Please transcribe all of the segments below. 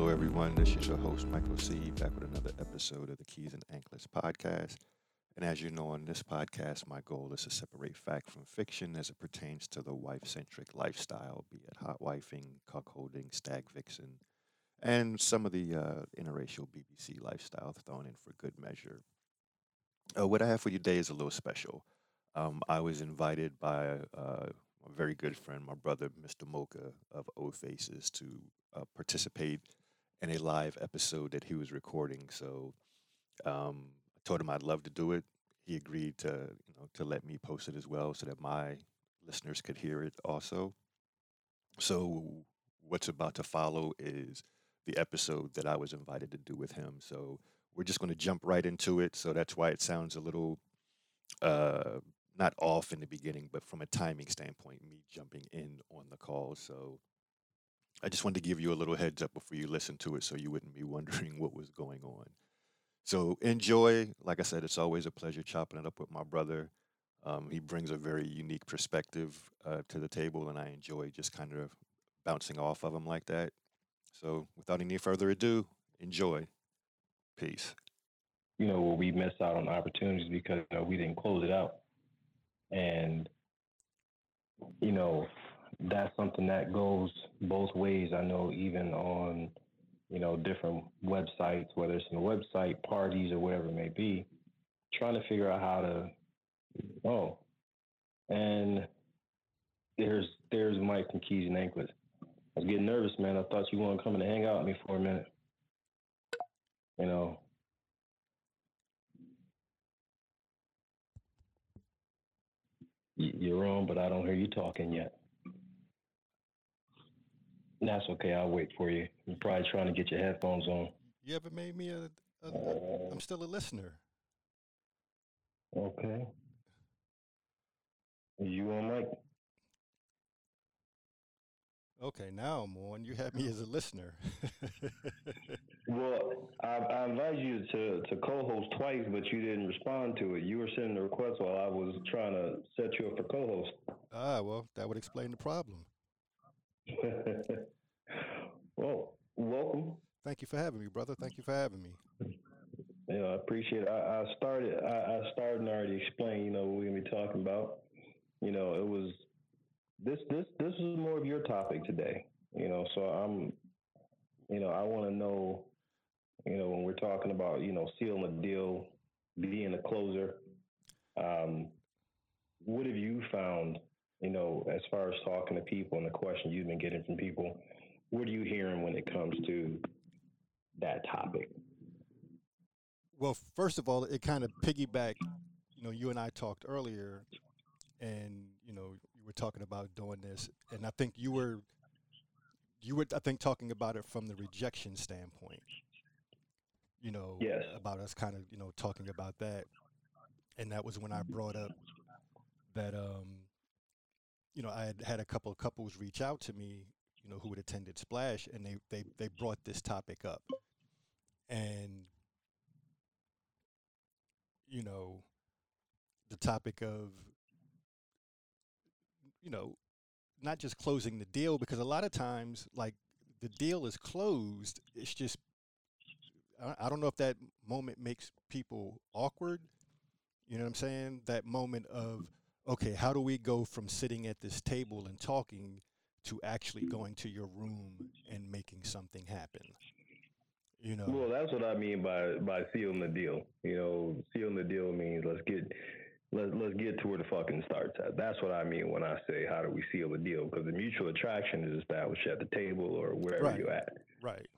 Hello, everyone. This is your host, Michael C., back with another episode of the Keys and Anklets podcast. And as you know, on this podcast, my goal is to separate fact from fiction as it pertains to the wife centric lifestyle, be it hot wifing, cuckolding, stag vixen, and some of the uh, interracial BBC lifestyle thrown in for good measure. Uh, what I have for you today is a little special. Um, I was invited by uh, a very good friend, my brother, Mr. Mocha of Ofacez, to uh, participate in a live episode that he was recording. So um, I told him I'd love to do it. He agreed to you know to let me post it as well, so that my listeners could hear it also. So what's about to follow is the episode that I was invited to do with him. So we're just going to jump right into it. So that's why it sounds a little uh, not off in the beginning, but from a timing standpoint, me jumping in on the call. So I just wanted to give you a little heads up before you listen to it so you wouldn't be wondering what was going on. So enjoy. Like I said, it's always a pleasure chopping it up with my brother. Um, he brings a very unique perspective uh, to the table, and I enjoy just kind of bouncing off of him like that. So without any further ado, enjoy. Peace. You know, where we miss out on opportunities because you know, we didn't close it out. And, you know, that's something that goes both ways. I know even on, you know, different websites, whether it's in the website, parties, or whatever it may be, trying to figure out how to, oh, and there's there's Mike from Keys and Anklets. I was getting nervous, man. I thought you wanted to come and hang out with me for a minute. You know. You're on, but I don't hear you talking yet. That's okay. I'll wait for you. You're probably trying to get your headphones on. You ever made me a? a, a I'm still a listener. Okay. Are You on mic? Okay, now I'm on. You had me as a listener. well, I, I invited you to, to co-host twice, but you didn't respond to it. You were sending the request while I was trying to set you up for co-host. Ah, well, that would explain the problem. well, welcome. Thank you for having me, brother. Thank you for having me. Yeah, I appreciate it. I, I started. I, I started and already explained. You know what we're gonna be talking about. You know, it was this. This. This was more of your topic today. You know, so I'm. You know, I want to know. You know, when we're talking about you know sealing a deal, being a closer. Um, what have you found you know, as far as talking to people and the question you've been getting from people, what are you hearing when it comes to that topic? Well, first of all, it kind of piggyback. You know, you and I talked earlier, and you know, you were talking about doing this, and I think you were, you were, I think, talking about it from the rejection standpoint. You know, yes. about us kind of, you know, talking about that, and that was when I brought up that um, you know, I had had a couple of couples reach out to me, you know, who had attended Splash, and they they they brought this topic up, and you know, the topic of you know, not just closing the deal because a lot of times, like the deal is closed, it's just I don't know if that moment makes people awkward. You know what I'm saying? That moment of okay, how do we go from sitting at this table and talking to actually going to your room and making something happen? You know. Well, that's what I mean by by sealing the deal. You know, sealing the deal means let's get let's let's get to where the fucking starts at. That's what I mean when I say how do we seal the deal? Because the mutual attraction is established at the table or wherever right. you're at. Right.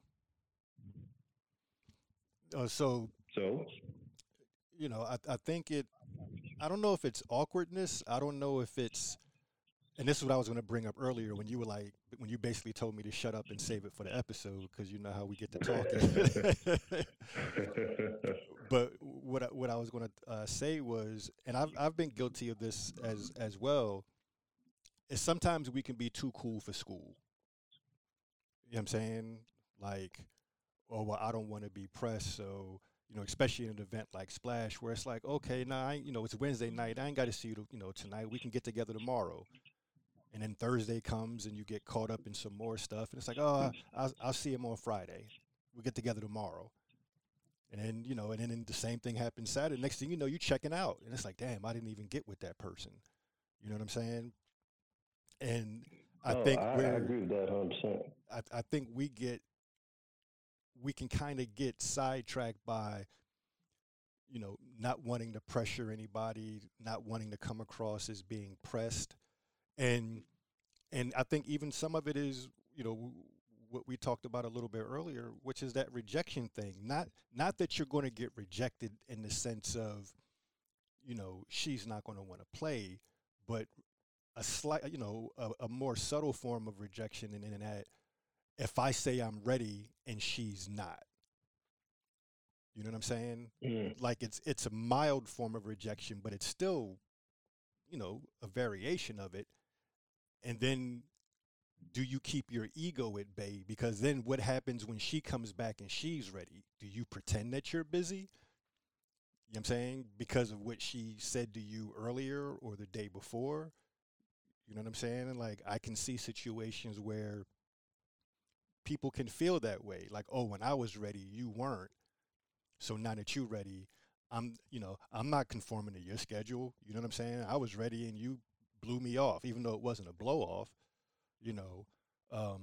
Uh, so. So. You know, I I think it I don't know if it's awkwardness. I don't know if it's, and this is what I was going to bring up earlier when you were like, when you basically told me to shut up and save it for the episode because you know how we get to talking. but what I, what I was going to uh, say was, and I've I've been guilty of this as as well. Is sometimes we can be too cool for school. You know what I'm saying? Like, oh well, I don't want to be pressed, so you know, especially in an event like Splash, where it's like, okay, now nah, you know it's Wednesday night, I ain't got to see you, you know, tonight. We can get together tomorrow. And then Thursday comes and you get caught up in some more stuff, and it's like, oh, I'll, I'll see him on Friday. We'll get together tomorrow. And then, you know, and then the same thing happens Saturday. Next thing you know, you're checking out. And it's like, damn, I didn't even get with that person. You know what I'm saying? And I oh, think I, I agree with that 100%. I, I think we get, we can kind of get sidetracked by, you know, not wanting to pressure anybody, not wanting to come across as being pressed. And, and I think even some of it is, you know, what we talked about a little bit earlier, which is that rejection thing. Not not that you're going to get rejected in the sense of, you know, she's not going to want to play, but a slight, you know, a, a more subtle form of rejection in, in that if I say I'm ready and she's not. You know what I'm saying? Mm. Like it's it's a mild form of rejection, but it's still, you know, a variation of it. And then do you keep your ego at bay? Because then what happens when she comes back and she's ready? Do you pretend that you're busy? You know what I'm saying? Because of what she said to you earlier or the day before. You know what I'm saying? like I can see situations where people can feel that way. Like, oh, when I was ready, you weren't. So now that you're ready, I'm, you know, I'm not conforming to your schedule. You know what I'm saying? I was ready and you blew me off, even though it wasn't a blow off you know um,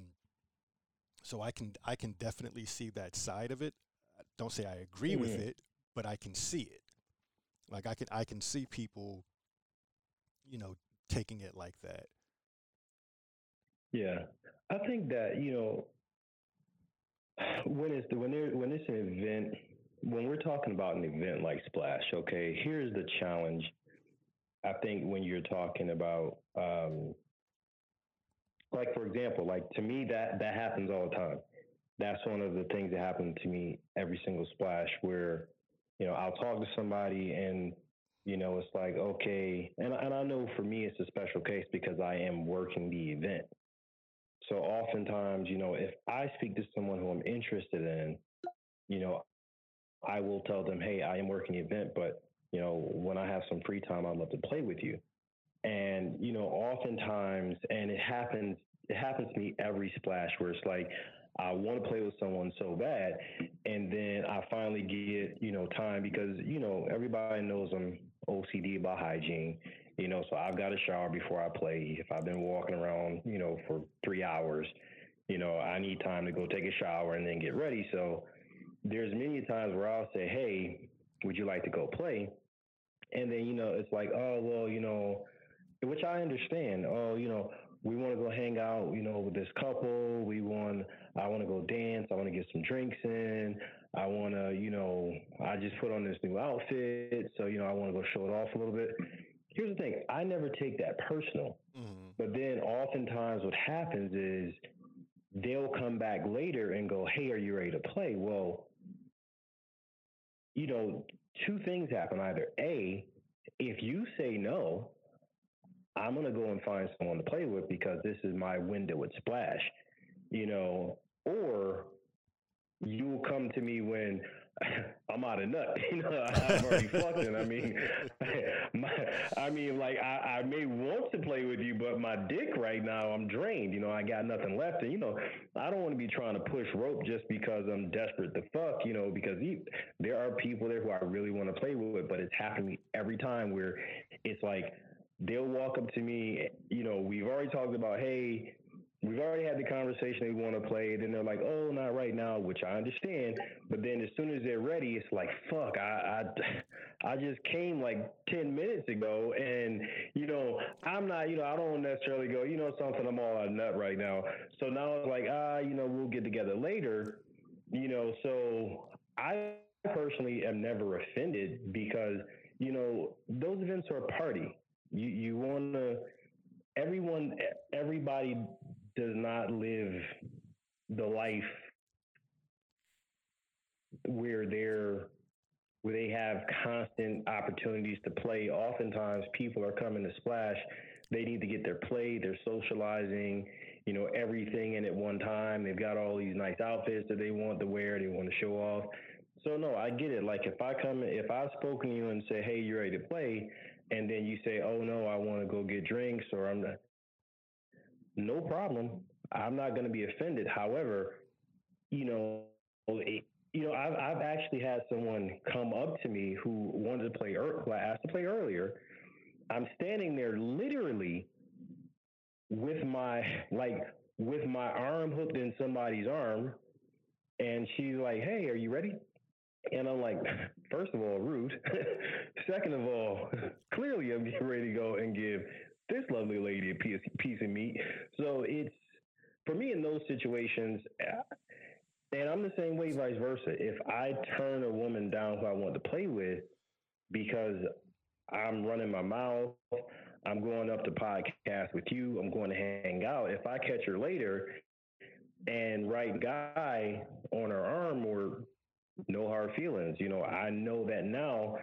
so i can i can definitely see that side of it don't say i agree mm-hmm. with it but i can see it like i can i can see people you know taking it like that yeah i think that you know when it's when there when it's an event when we're talking about an event like splash okay here's the challenge i think when you're talking about um, like for example, like to me that that happens all the time. That's one of the things that happen to me every single splash where, you know, I'll talk to somebody and you know, it's like, okay, and and I know for me it's a special case because I am working the event. So oftentimes, you know, if I speak to someone who I'm interested in, you know, I will tell them, hey, I am working the event, but you know, when I have some free time, I'd love to play with you. And you know, oftentimes, and it happens. It happens to me every splash where it's like I want to play with someone so bad, and then I finally get you know time because you know everybody knows I'm OCD about hygiene. You know, so I've got to shower before I play. If I've been walking around, you know, for three hours, you know, I need time to go take a shower and then get ready. So there's many times where I'll say, "Hey, would you like to go play?" And then you know, it's like, "Oh, well, you know." which I understand. Oh, you know, we want to go hang out, you know, with this couple. We want, I want to go dance. I want to get some drinks in. I want to, you know, I just put on this new outfit. So, you know, I want to go show it off a little bit. Here's the thing I never take that personal. Mm-hmm. But then oftentimes what happens is they'll come back later and go, hey, are you ready to play? Well, you know, two things happen. Either A, if you say no, I'm going to go and find someone to play with because this is my window with Splash, you know, or you will come to me when I'm out of nut. You know, I'm already fucking. I mean, my, I mean, like I, I may want to play with you, but my dick right now, I'm drained. You know, I got nothing left, and you know, I don't want to be trying to push rope just because I'm desperate to fuck. You know, because he, there are people there who I really want to play with, but it's happening every time where it's like they'll walk up to me. You know, we've already talked about, hey, we've already had the conversation they want to play. Then they're like, oh, not right now, which I understand. But then as soon as they're ready, it's like, fuck, I, I, I just came like 10 minutes ago. And, you know, I'm not, you know, I don't necessarily go, you know, something, I'm all of nut right now. So now it's like, ah, you know, we'll get together later, you know, so I personally am never offended because, you know, those events are a party you you want to everyone everybody does not live the life where they're where they have constant opportunities to play. Oftentimes, people are coming to Splash. They need to get their play, they're socializing, you know, everything in at one time. They've got all these nice outfits that they want to wear, they want to show off. So no, I get it. Like if I come, if I've spoken to you and say, "Hey, you're ready to play," and then you say, "Oh no, I want to go get drinks," or I'm not, no problem. I'm not going to be offended. However, you know, it, you know, I've I've actually had someone come up to me who wanted to play, who I asked to play earlier. I'm standing there literally with my like with my arm hooked in somebody's arm, and she's like, "Hey, are you ready?" And I'm like, first of all, rude. Second of all, clearly I'm getting ready to go and give this lovely lady a piece, piece of meat. So it's for me in those situations, uh, and I'm the same way, vice versa. If I turn a woman down who I want to play with because I'm running my mouth, I'm going up to podcast with you, I'm going to hang out. If I catch her later and right guy on her arm or no hard feelings, you know, I know that now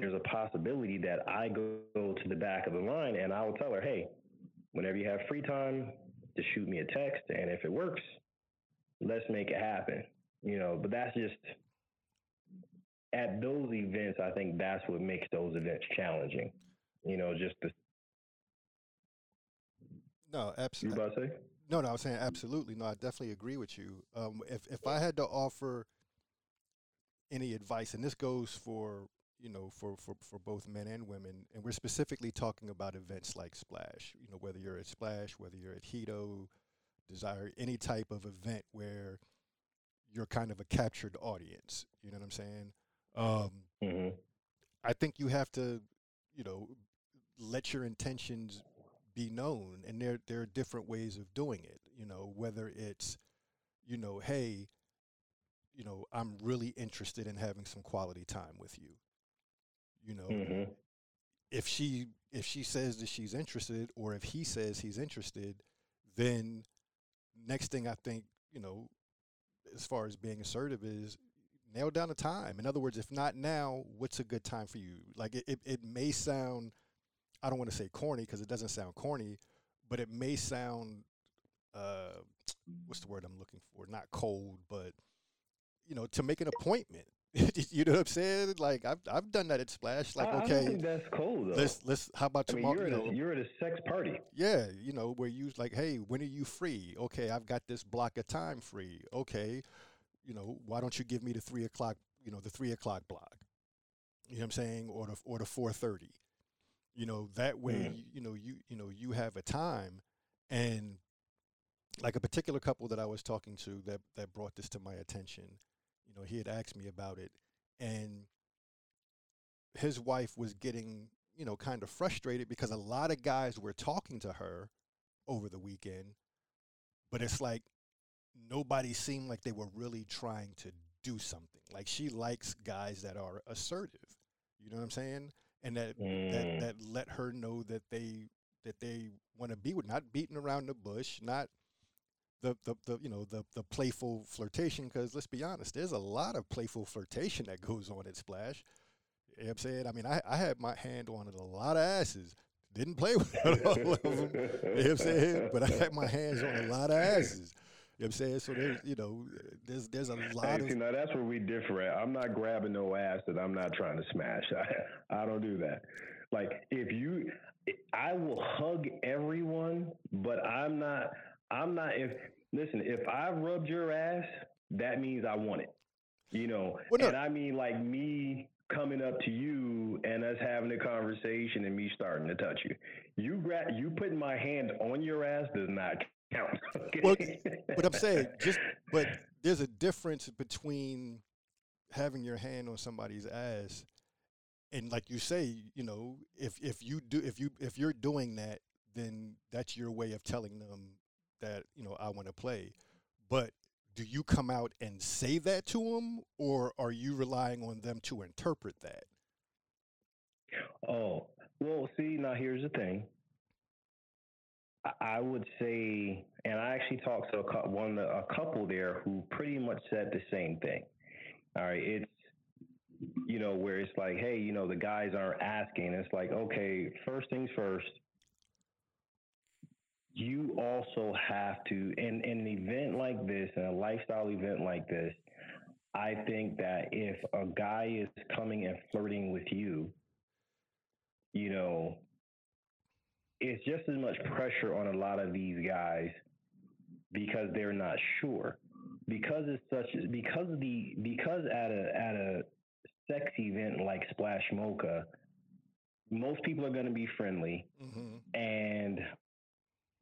there's a possibility that I go to the back of the line and I will tell her, hey, whenever you have free time, just shoot me a text. And if it works, let's make it happen. You know, but that's just at those events, I think that's what makes those events challenging. You know, just the no, absolutely. You about to say? No, no, I was saying absolutely. No, I definitely agree with you. Um, if if I had to offer any advice, and this goes for you know for, for for both men and women, and we're specifically talking about events like Splash. You know, whether you're at Splash, whether you're at Hedo, Desire, any type of event where you're kind of a captured audience. You know what I'm saying? Um, mm-hmm. I think you have to, you know, let your intentions be known, and there there are different ways of doing it. You know, whether it's, you know, hey, you know, I'm really interested in having some quality time with you. You know, mm-hmm. if she if she says that she's interested, or if he says he's interested, then next thing I think, you know, as far as being assertive is nail down a time. In other words, if not now, what's a good time for you? Like it, it, it may sound, I don't want to say corny because it doesn't sound corny, but it may sound, uh, what's the word I'm looking for? Not cold, but you know, to make an appointment. you know what I'm saying? Like I've I've done that at Splash. Like I, okay, I think that's cool though. Let's let's. How about tomorrow? I mean, you're, you know, you're at a sex party. Yeah, you know where you like, hey, when are you free? Okay, I've got this block of time free. Okay, you know why don't you give me the three o'clock? You know the three o'clock block. You know what I'm saying? Or the or the four thirty. You know that way. Mm. You, you know you you know you have a time, and like a particular couple that I was talking to that that brought this to my attention know, he had asked me about it, and his wife was getting, you know, kind of frustrated because a lot of guys were talking to her over the weekend, but it's like nobody seemed like they were really trying to do something. Like she likes guys that are assertive. You know what I'm saying? And that mm. that that let her know that they that they want to be with, not beating around the bush, not the, the, the you know the the playful flirtation because let's be honest there's a lot of playful flirtation that goes on at splash you know what i'm saying i mean i, I had my hand on a lot of asses didn't play with all of them you know what i'm saying but i had my hands on a lot of asses you know what I'm saying? So there's, you know, there's there's a lot hey, of. See, now that's where we differ. At. I'm not grabbing no ass that I'm not trying to smash. I, I don't do that. Like if you, I will hug everyone, but I'm not. I'm not if listen, if I rubbed your ass, that means I want it. You know, and I mean like me coming up to you and us having a conversation and me starting to touch you. You grab you putting my hand on your ass does not count. Okay? Well, but I'm saying just but there's a difference between having your hand on somebody's ass and like you say, you know, if if you do if you if you're doing that, then that's your way of telling them that you know I want to play, but do you come out and say that to them, or are you relying on them to interpret that? Oh well, see now here's the thing. I would say, and I actually talked to a one a couple there who pretty much said the same thing. All right, it's you know, where it's like, hey, you know, the guys aren't asking. It's like, okay, first things first. You also have to, in, in an event like this, in a lifestyle event like this, I think that if a guy is coming and flirting with you, you know, it's just as much pressure on a lot of these guys because they're not sure. Because it's such because the because at a at a sex event like Splash Mocha, most people are going to be friendly, mm-hmm. and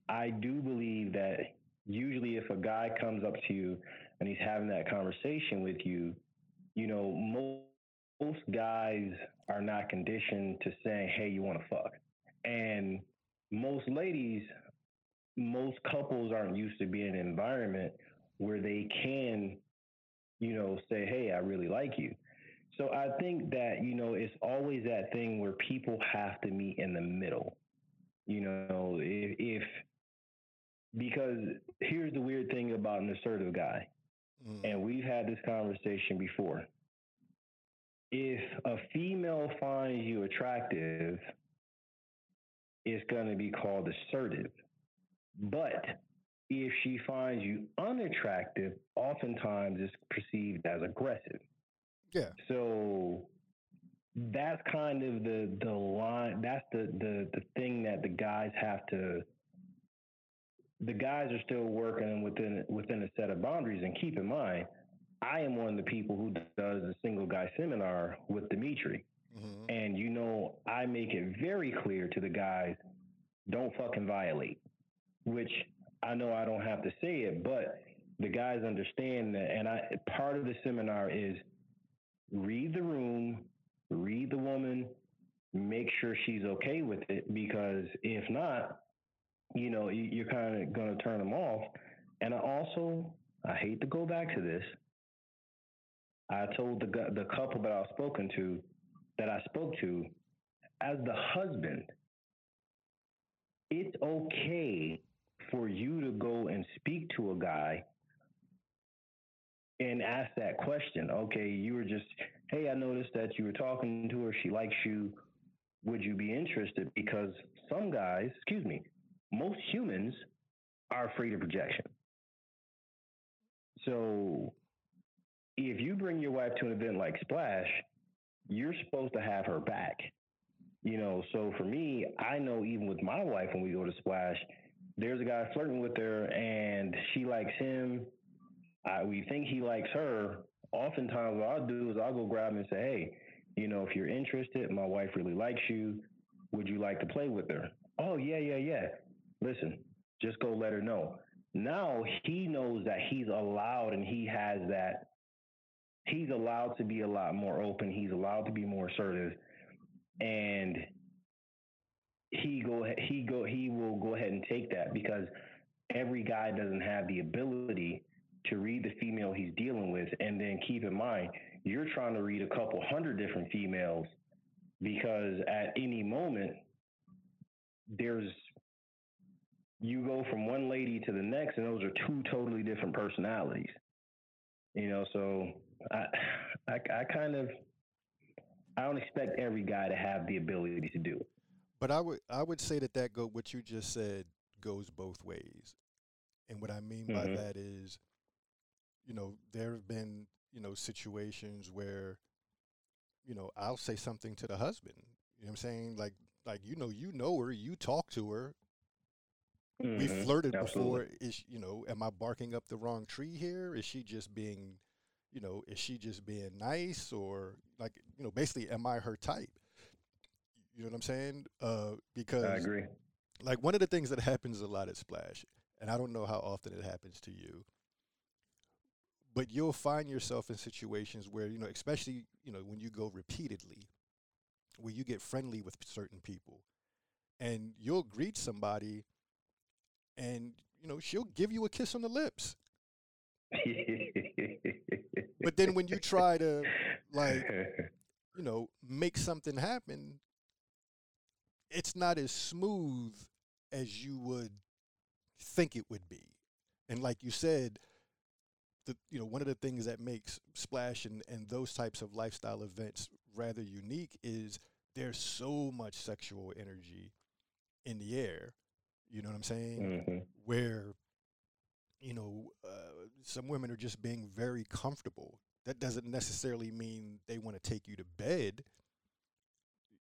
I do believe that usually if a guy comes up to you and he's having that conversation with you, you know most most guys are not conditioned to saying, "Hey, you want to fuck," and most ladies, most couples aren't used to being in an environment where they can, you know, say, "Hey, I really like you." So I think that you know it's always that thing where people have to meet in the middle. You know, if, if because here's the weird thing about an assertive guy, mm. and we've had this conversation before. If a female finds you attractive, it's going to be called assertive. But if she finds you unattractive, oftentimes it's perceived as aggressive. Yeah. So that's kind of the the line. That's the the the thing that the guys have to. The guys are still working within within a set of boundaries, and keep in mind, I am one of the people who does a single guy seminar with Dimitri. Mm-hmm. And you know, I make it very clear to the guys, don't fucking violate. Which I know I don't have to say it, but the guys understand that. And I part of the seminar is read the room, read the woman, make sure she's okay with it. Because if not, you know, you're kind of going to turn them off. And I also, I hate to go back to this. I told the the couple that I was spoken to, that I spoke to, as the husband, it's okay for you to go and speak to a guy and ask that question. Okay, you were just, hey, I noticed that you were talking to her. She likes you. Would you be interested? Because some guys, excuse me, most humans are afraid of rejection. So if you bring your wife to an event like Splash, you're supposed to have her back. You know, so for me, I know even with my wife when we go to Splash, there's a guy flirting with her and she likes him. I, we think he likes her. Oftentimes, what I'll do is I'll go grab him and say, hey, you know, if you're interested, my wife really likes you. Would you like to play with her? Oh, yeah, yeah, yeah. Listen, just go let her know. Now he knows that he's allowed and he has that he's allowed to be a lot more open. He's allowed to be more assertive, and he go he go he will go ahead and take that because every guy doesn't have the ability to read the female he's dealing with, and then keep in mind you're trying to read a couple hundred different females because at any moment there's you go from one lady to the next and those are two totally different personalities you know so I, I, I kind of, I don't expect every guy to have the ability to do it. But I would, I would say that that go what you just said goes both ways, and what I mean mm-hmm. by that is, you know, there have been you know situations where, you know, I'll say something to the husband. You know what I'm saying? Like, like you know, you know her, you talk to her. Mm-hmm. We flirted Absolutely. before. Is you know, am I barking up the wrong tree here? Is she just being you know, is she just being nice or like, you know, basically, am I her type? You know what I'm saying? Uh, because I agree. Like one of the things that happens a lot at Splash, and I don't know how often it happens to you, but you'll find yourself in situations where you know, especially you know, when you go repeatedly, where you get friendly with certain people, and you'll greet somebody, and you know, she'll give you a kiss on the lips. but then when you try to like you know make something happen it's not as smooth as you would think it would be and like you said the you know one of the things that makes splash and, and those types of lifestyle events rather unique is there's so much sexual energy in the air you know what i'm saying Mm-hmm. where you know uh, some women are just being very comfortable that doesn't necessarily mean they want to take you to bed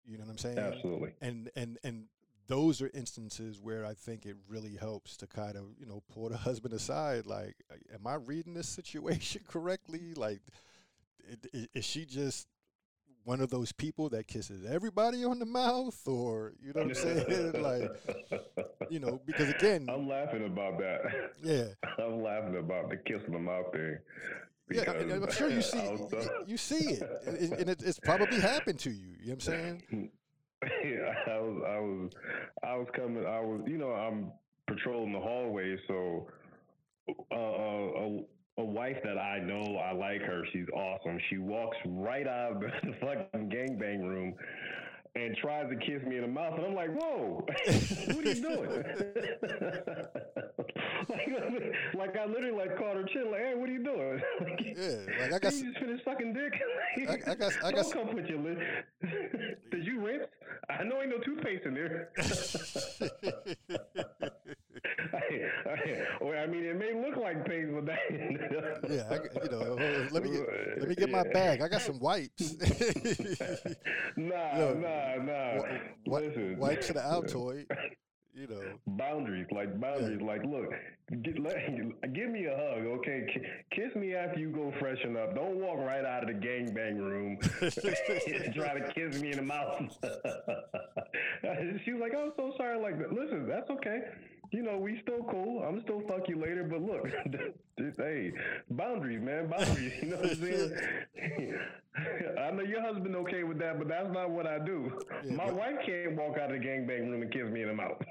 you know what i'm saying Absolutely. and and and those are instances where I think it really helps to kind of you know pull the husband aside. Like, am I reading this situation correctly? Like, is she just one of those people that kisses everybody on the mouth, or you know what I'm saying? like, you know, because again, I'm laughing about that. yeah, I'm laughing about the kissing the mouth thing. yeah, I'm because sure you see I uh, you- you see it, and it, it's probably happened to you. You know what I'm saying? yeah, I was, I was, I was coming. I was, you know, I'm patrolling the hallway, so uh, uh, a, a wife that I know, I like her. She's awesome. She walks right out of the fucking gangbang room and tries to kiss me in the mouth, and I'm like, "Whoa, what are you doing?" like, like I literally like caught her chin, like, "Hey, what are you doing?" like, Yeah, like I got. you just finished sucking dick. I- I got- I Don't got- come put your lip. Did you rinse? I know ain't no toothpaste in there. well, I mean, it may look like paste, but that. Yeah, I, you know, uh, let me get, let me get my bag. I got some wipes. Nah, Yo, nah, nah. Wi- Listen. wipes to the Altoid. You know, boundaries, like boundaries, like look, get, let, give me a hug, okay? K- kiss me after you go freshen up. Don't walk right out of the gangbang room and try to kiss me in the mouth. she was like, "I'm so sorry." Like, listen, that's okay. You know, we still cool. I'm still fuck you later, but look, hey, boundaries, man, boundaries. You know what I'm saying? I know your husband okay with that, but that's not what I do. Yeah, My but- wife can't walk out of the gangbang room and kiss me in the mouth,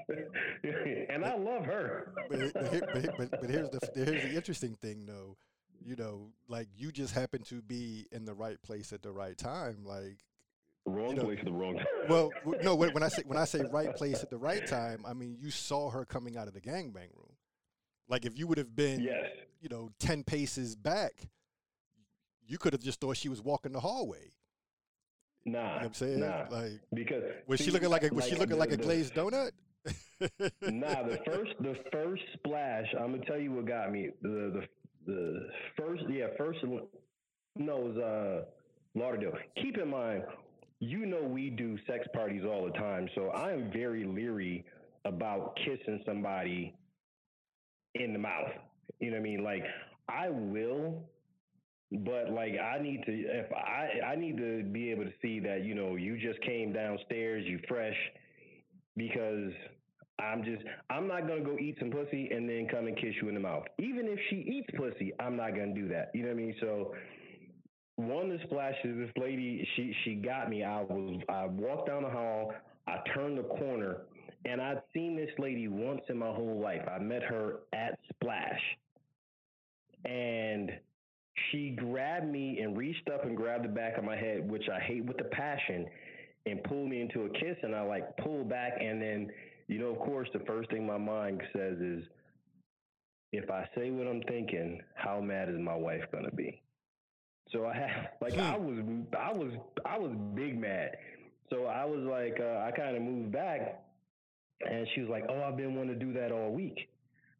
and I love her. but, but, but, but, but here's the here's the interesting thing, though. You know, like you just happen to be in the right place at the right time. Like, Wrong You know, place at the wrong time. well, no, when when I say when I say right place at the right time, I mean you saw her coming out of the gangbang room. Like if you would have been, yes. you know, ten paces back, you could have just thought she was walking the hallway. Nah. You know what I'm saying? Nah. Like, because was she looking like a was she looking the- like a the- glazed donut? nah, the first the first splash. I'm gonna tell you what got me. The the the first yeah first no it was uh Lauderdale. Keep in mind, you know we do sex parties all the time, so I am very leery about kissing somebody in the mouth. You know what I mean? Like I will. But like I need to if I I need to be able to see that you know you just came downstairs you fresh because I'm just I'm not gonna go eat some pussy and then come and kiss you in the mouth. Even if she eats pussy, I'm not gonna do that. You know what I mean? So one of the splashes, this lady, she she got me. I was I walked down the hall, I turned the corner, and I'd seen this lady once in my whole life. I met her at Splash. And she grabbed me and reached up and grabbed the back of my head, which I hate with the passion, and pulled me into a kiss. And I like pulled back, and then, you know, of course, the first thing my mind says is, if I say what I'm thinking, how mad is my wife gonna be? So I had like I was I was I was big mad. So I was like uh, I kind of moved back, and she was like, "Oh, I've been wanting to do that all week."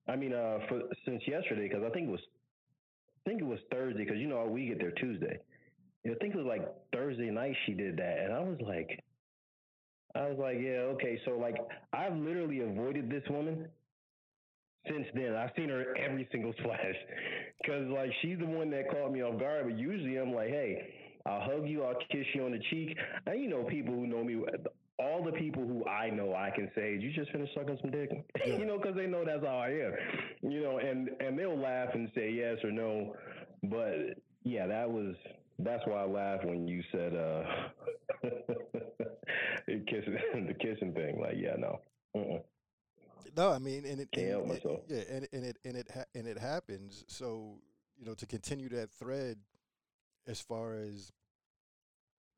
I mean, uh, for since yesterday because I think it was I think it was Thursday because you know we get there Tuesday. I think it was like Thursday night she did that, and I was like, I was like, yeah, okay. So like, I've literally avoided this woman since then. I've seen her every single splash because like she's the one that caught me off guard. But usually I'm like, hey, I'll hug you, I'll kiss you on the cheek. And you know, people who know me. All the people who I know, I can say, "You just finished sucking some dick," you know, because they know that's how I am, you know, and and they'll laugh and say yes or no, but yeah, that was that's why I laughed when you said uh kissing the kissing thing. Like, yeah, no. Mm-mm. No, I mean, and it, help and, it- yeah, and and it and it ha- and it happens. So you know, to continue that thread, as far as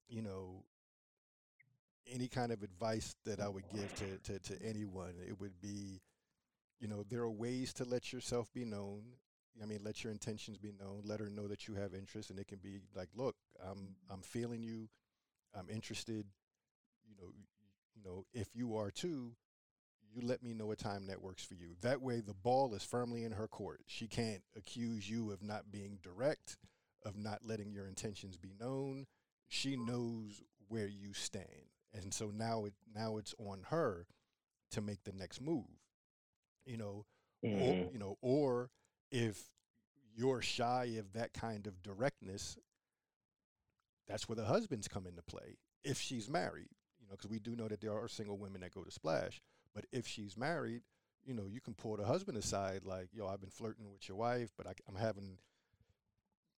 you know, any kind of advice that I would give to to, to anyone, it would be, you know, there are ways to let yourself be known. I mean, let your intentions be known. Let her know that you have interest, and it can be like, look, I'm I'm feeling you. I'm interested. You know, you know, if you are too, you let me know a time that works for you. That way, the ball is firmly in her court. She can't accuse you of not being direct, of not letting your intentions be known. She knows where you stand, and so now it now it's on her to make the next move. You know, mm-hmm. or, you know, or if you're shy of that kind of directness, that's where the husbands come into play. If she's married, you know, because we do know that there are single women that go to splash. But if she's married, you know, you can pull the husband aside, like, yo, I've been flirting with your wife, but I, am having,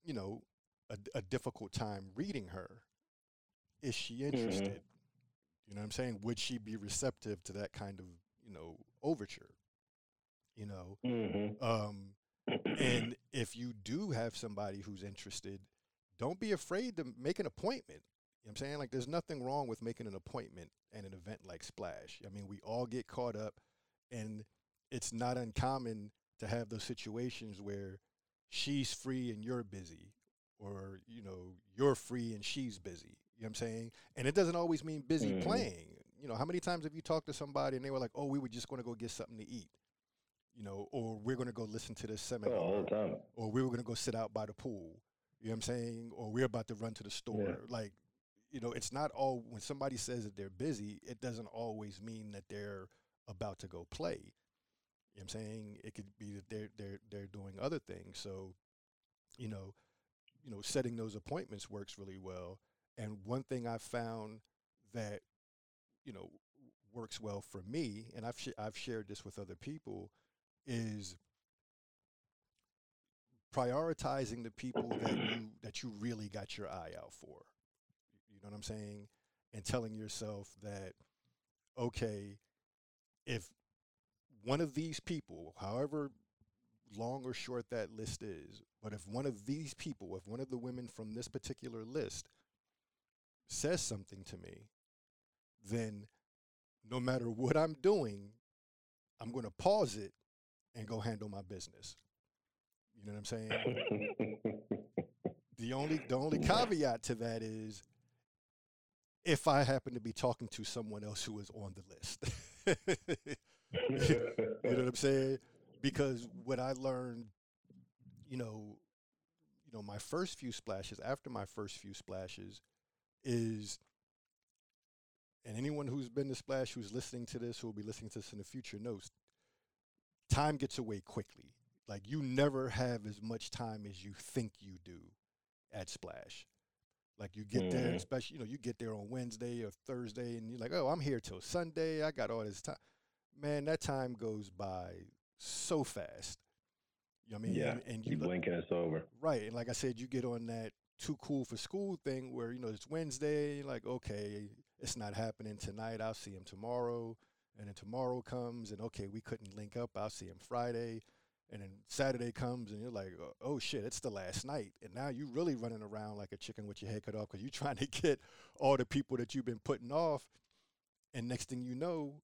you know, a, a, difficult time reading her. Is she mm-hmm. interested? Mm-hmm. You know what I'm saying? Would she be receptive to that kind of, you know, overture? You know, mm-hmm. um, and if you do have somebody who's interested, don't be afraid to make an appointment. You know I'm saying? Like there's nothing wrong with making an appointment and an event like Splash. I mean, we all get caught up and it's not uncommon to have those situations where she's free and you're busy or you know you're free and she's busy you know what i'm saying and it doesn't always mean busy mm-hmm. playing you know how many times have you talked to somebody and they were like oh we were just going to go get something to eat you know, or we're going to go listen to this seminar, all the time. or we were going to go sit out by the pool. You know what I'm saying? Or we're about to run to the store. Yeah. Like, you know, it's not all when somebody says that they're busy, it doesn't always mean that they're about to go play. You know I'm saying? It could be that they're they're they're doing other things. So, you know, you know, setting those appointments works really well. And one thing I found that, you know, works well for me, and I've sh- I've shared this with other people, is prioritizing the people that you that you really got your eye out for. Know what I'm saying? And telling yourself that okay, if one of these people, however long or short that list is, but if one of these people, if one of the women from this particular list says something to me, then no matter what I'm doing, I'm going to pause it and go handle my business. You know what I'm saying? the only the only caveat to that is if I happen to be talking to someone else who is on the list. you know what I'm saying? Because what I learned, you know, you know, my first few splashes, after my first few splashes, is and anyone who's been to Splash who's listening to this, who will be listening to this in the future knows time gets away quickly. Like you never have as much time as you think you do at Splash. Like you get mm. there, especially you know you get there on Wednesday or Thursday, and you're like, oh, I'm here till Sunday. I got all this time. Man, that time goes by so fast. You know what I mean? Yeah. And, and you, you blink and it's over. Right. And like I said, you get on that too cool for school thing where you know it's Wednesday. Like, okay, it's not happening tonight. I'll see him tomorrow and then tomorrow comes and okay we couldn't link up i'll see him friday and then saturday comes and you're like oh, oh shit it's the last night and now you're really running around like a chicken with your head cut off because you're trying to get all the people that you've been putting off and next thing you know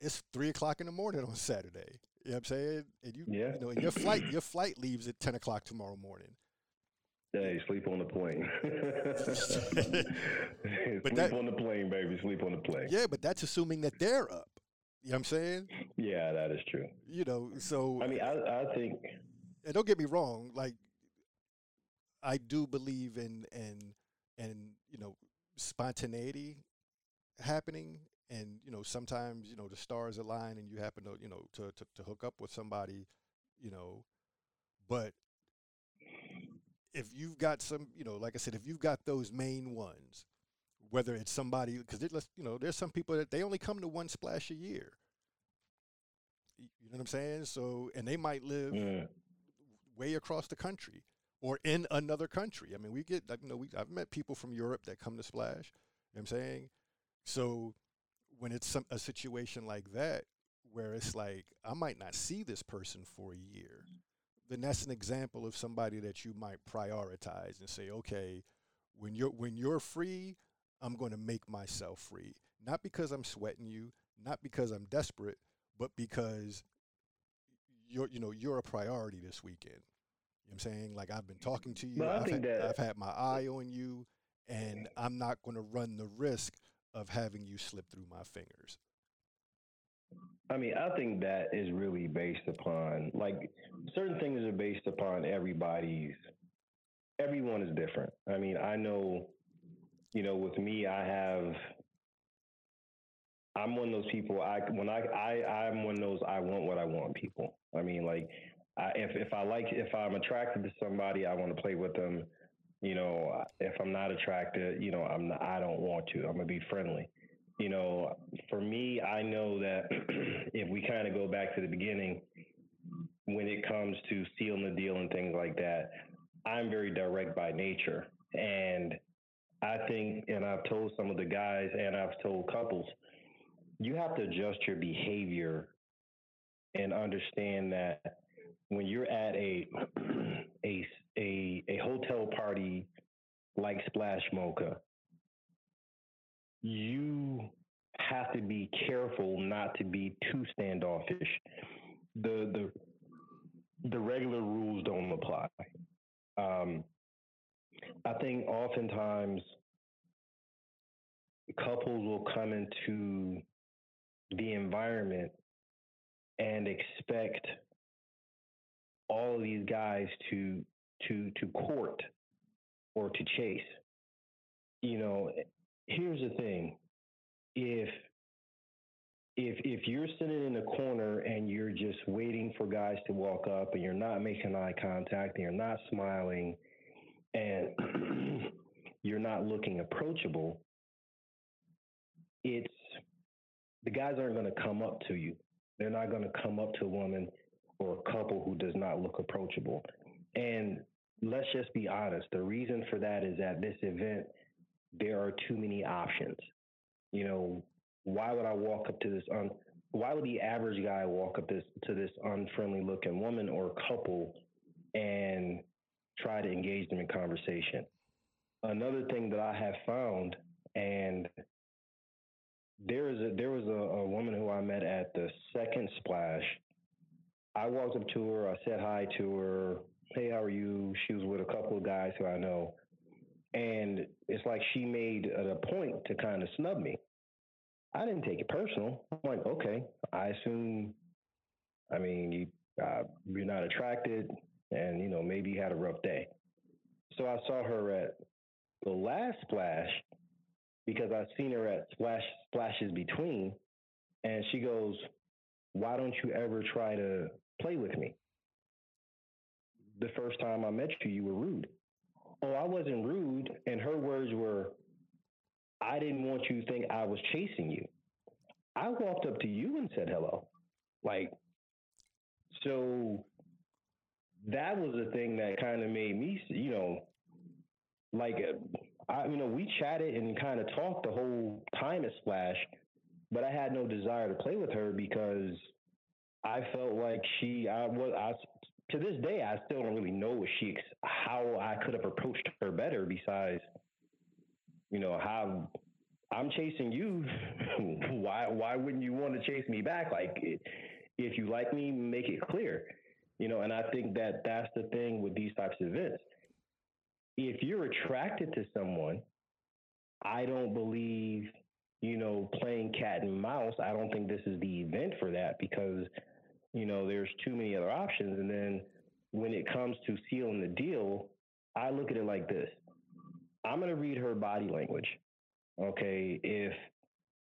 it's three o'clock in the morning on saturday you know what i'm saying and you, yeah. you know and your flight your flight leaves at 10 o'clock tomorrow morning Hey, sleep on the plane. but sleep that, on the plane, baby. Sleep on the plane. Yeah, but that's assuming that they're up. You know what I'm saying? Yeah, that is true. You know, so I mean, I, I think. And don't get me wrong. Like, I do believe in and and you know spontaneity happening, and you know sometimes you know the stars align and you happen to you know to to, to hook up with somebody, you know, but if you've got some, you know, like I said, if you've got those main ones, whether it's somebody, because you know, there's some people that they only come to one splash a year. You know what I'm saying? So, and they might live way across the country or in another country. I mean, we get, you know, we, I've met people from Europe that come to Splash. You know what I'm saying? So, when it's some, a situation like that, where it's like, I might not see this person for a year then that's an example of somebody that you might prioritize and say, okay, when you're when you're free, I'm going to make myself free. Not because I'm sweating you, not because I'm desperate, but because you're you know you're a priority this weekend. You know what I'm saying? Like I've been talking to you. I've, had, I've had my eye on you, and I'm not going to run the risk of having you slip through my fingers. I mean, I think that is really based upon like certain things are based upon everybody's. Everyone is different. I mean, I know, you know, with me, I have. I'm one of those people. I when I I I'm one of those. I want what I want. People. I mean, like, I, if if I like if I'm attracted to somebody, I want to play with them. You know, if I'm not attracted, you know, I'm not, I don't want to. I'm gonna be friendly you know, for me, I know that if we kind of go back to the beginning, when it comes to sealing the deal and things like that, I'm very direct by nature. And I think, and I've told some of the guys and I've told couples, you have to adjust your behavior and understand that when you're at a a a, a hotel party like Splash Mocha, you have to be careful not to be too standoffish. The the the regular rules don't apply. Um, I think oftentimes couples will come into the environment and expect all of these guys to to to court or to chase. You know, here's the thing if if if you're sitting in a corner and you're just waiting for guys to walk up and you're not making eye contact and you're not smiling and you're not looking approachable it's the guys aren't going to come up to you they're not going to come up to a woman or a couple who does not look approachable and let's just be honest the reason for that is at this event there are too many options. You know, why would I walk up to this un why would the average guy walk up this to this unfriendly looking woman or couple and try to engage them in conversation? Another thing that I have found, and there is a there was a, a woman who I met at the second splash. I walked up to her, I said hi to her, hey, how are you? She was with a couple of guys who I know. And it's like she made a point to kind of snub me. I didn't take it personal. I'm like, okay, I assume, I mean, you, uh, you're not attracted and, you know, maybe you had a rough day. So I saw her at the last splash because I've seen her at splash splashes between. And she goes, why don't you ever try to play with me? The first time I met you, you were rude oh, I wasn't rude. And her words were, I didn't want you to think I was chasing you. I walked up to you and said hello. Like, so that was the thing that kind of made me, you know, like, I, you know, we chatted and kind of talked the whole time at Splash, but I had no desire to play with her because I felt like she, I was, I to this day, I still don't really know what she how I could have approached her better. Besides, you know, how I'm chasing you. why why wouldn't you want to chase me back? Like, if you like me, make it clear. You know, and I think that that's the thing with these types of events. If you're attracted to someone, I don't believe, you know, playing cat and mouse. I don't think this is the event for that because you know, there's too many other options. And then when it comes to sealing the deal, I look at it like this I'm going to read her body language. Okay. If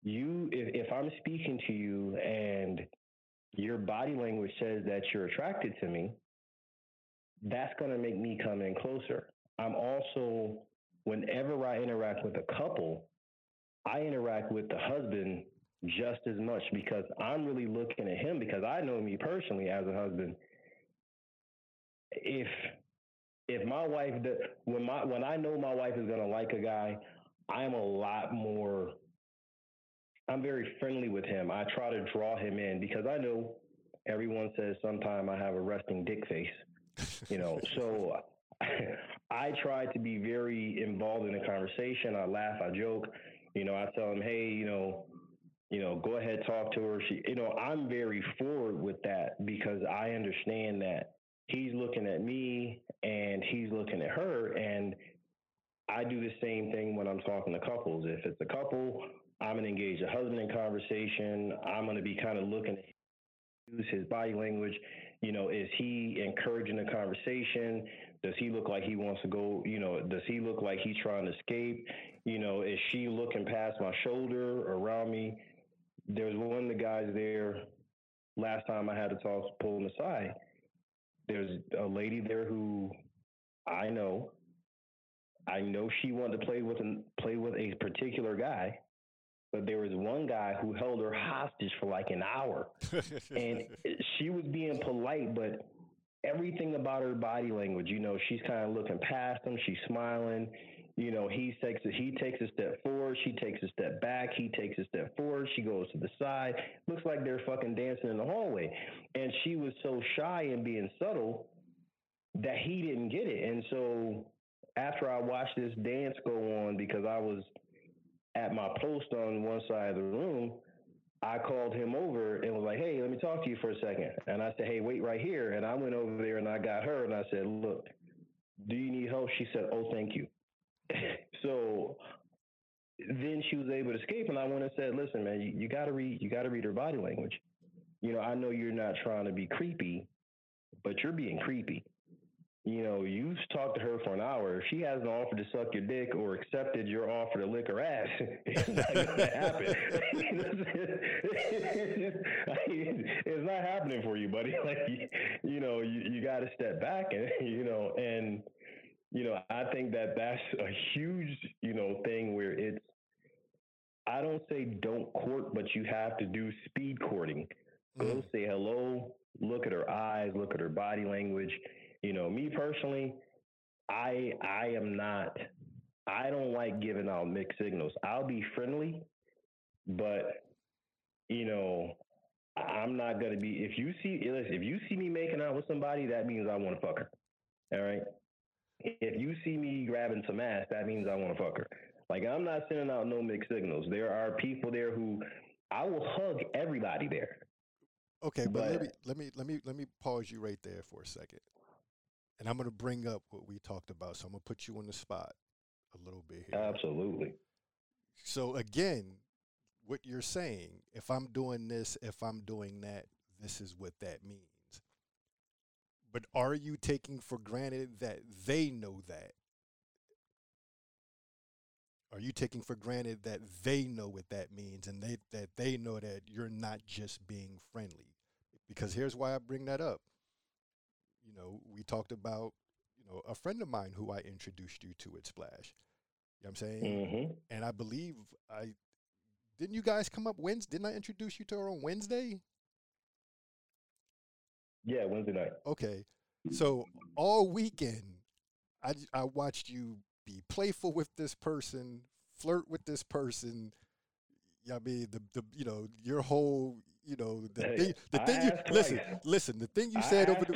you, if, if I'm speaking to you and your body language says that you're attracted to me, that's going to make me come in closer. I'm also, whenever I interact with a couple, I interact with the husband just as much because I'm really looking at him because I know me personally as a husband. If if my wife when my when I know my wife is gonna like a guy, I'm a lot more I'm very friendly with him. I try to draw him in because I know everyone says sometime I have a resting dick face. You know, so I try to be very involved in the conversation. I laugh, I joke. You know, I tell him, hey, you know, you know, go ahead, talk to her. She, you know, I'm very forward with that because I understand that he's looking at me and he's looking at her. And I do the same thing when I'm talking to couples. If it's a couple, I'm going to engage a husband in conversation. I'm going to be kind of looking at use his body language. You know, is he encouraging the conversation? Does he look like he wants to go? You know, does he look like he's trying to escape? You know, is she looking past my shoulder around me? There's one of the guys there last time I had to talk, pull him aside. There's a lady there who I know. I know she wanted to play with a, play with a particular guy, but there was one guy who held her hostage for like an hour, and she was being polite, but everything about her body language, you know, she's kind of looking past him, she's smiling, you know, he takes a, he takes a step forward, she takes a step back, he takes a step forward, she goes to the side. Looks like they're fucking dancing in the hallway. And she was so shy and being subtle that he didn't get it. And so after I watched this dance go on because I was at my post on one side of the room, I called him over and was like, "Hey, let me talk to you for a second. And I said, "Hey, wait right here." And I went over there and I got her and I said, "Look, do you need help?" She said, "Oh, thank you." so then she was able to escape, and I went and said, "Listen, man, you, you got to read. You got to read her body language. You know, I know you're not trying to be creepy, but you're being creepy. You know, you've talked to her for an hour. If she hasn't offered to suck your dick or accepted your offer to lick her ass, it's not going to happen. it's not happening for you, buddy. Like, you, know, you, you got to step back and, you know, and you know, I think that that's a huge, you know, thing where it's, I don't say don't court, but you have to do speed courting. Go mm. say hello, look at her eyes, look at her body language. You know, me personally, I I am not I don't like giving out mixed signals. I'll be friendly, but you know, I'm not gonna be if you see if you see me making out with somebody, that means I want to fuck her. All right if you see me grabbing some ass, that means I want to fuck her. Like I'm not sending out no mixed signals. There are people there who I will hug everybody there. Okay, but, but let me let me let me let me pause you right there for a second. And I'm going to bring up what we talked about. So I'm going to put you on the spot a little bit here. Absolutely. So again, what you're saying, if I'm doing this, if I'm doing that, this is what that means. But are you taking for granted that they know that? Are you taking for granted that they know what that means and they that they know that you're not just being friendly? Because here's why I bring that up. You know, we talked about, you know, a friend of mine who I introduced you to at Splash. You know what I'm saying? Mm-hmm. And I believe I didn't you guys come up Wednesday? Didn't I introduce you to her on Wednesday? Yeah, Wednesday night. Okay. So all weekend, I, I watched you be playful with this person, flirt with this person. I mean, the, the you know, your whole you know the hey, thing the thing you listen listen the thing you said over the,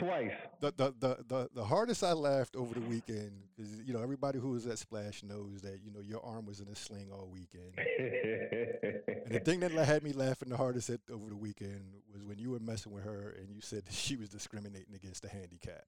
the, the the the the hardest I laughed over the weekend because you know everybody who was at Splash knows that you know your arm was in a sling all weekend. and the thing that had me laughing the hardest at, over the weekend was when you were messing with her and you said that she was discriminating against the handicap.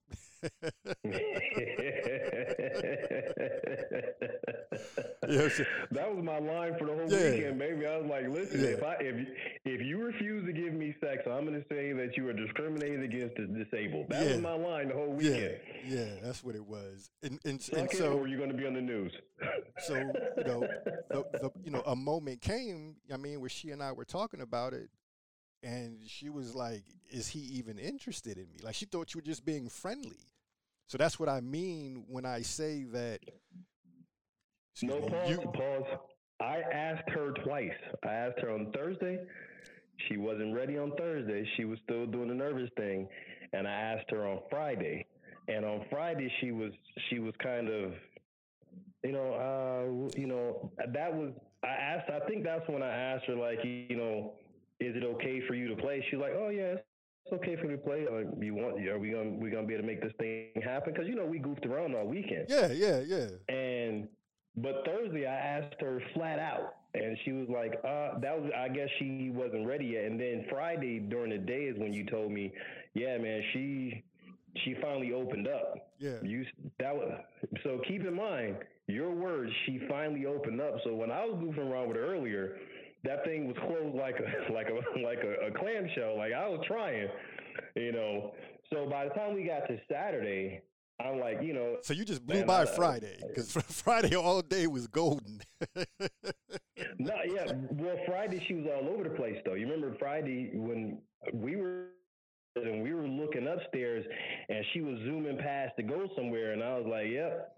that was my line for the whole yeah. weekend, baby. I was like, listen, yeah. if I if if you refuse to give me sex, I'm going to say that you are discriminating against the disabled. That yeah. was my line the whole weekend. Yeah, yeah that's what it was. And and, and so, or are you going to be on the news? so you know, the, the, you know, a moment came. I mean, where she and I were talking about it, and she was like, "Is he even interested in me?" Like she thought you were just being friendly. So that's what I mean when I say that. No pause. You, pause. I asked her twice. I asked her on Thursday. She wasn't ready on Thursday. She was still doing the nervous thing, and I asked her on Friday. And on Friday, she was she was kind of, you know, uh, you know, that was I asked. I think that's when I asked her like, you know, is it okay for you to play? She's like, oh yeah, it's okay for me to play. Like, you want? Are we gonna we gonna be able to make this thing happen? Because you know we goofed around all weekend. Yeah, yeah, yeah. And But Thursday, I asked her flat out, and she was like, "Uh, that was. I guess she wasn't ready yet." And then Friday during the day is when you told me, "Yeah, man, she she finally opened up." Yeah. You that was so. Keep in mind your words. She finally opened up. So when I was goofing around with her earlier, that thing was closed like a like a like a, a clamshell. Like I was trying, you know. So by the time we got to Saturday, I'm like, you know. So you just blew by Friday because Friday all day was golden. no, yeah. Well, Friday she was all over the place though. You remember Friday when we were and we were looking upstairs and she was zooming past to go somewhere and I was like, yep.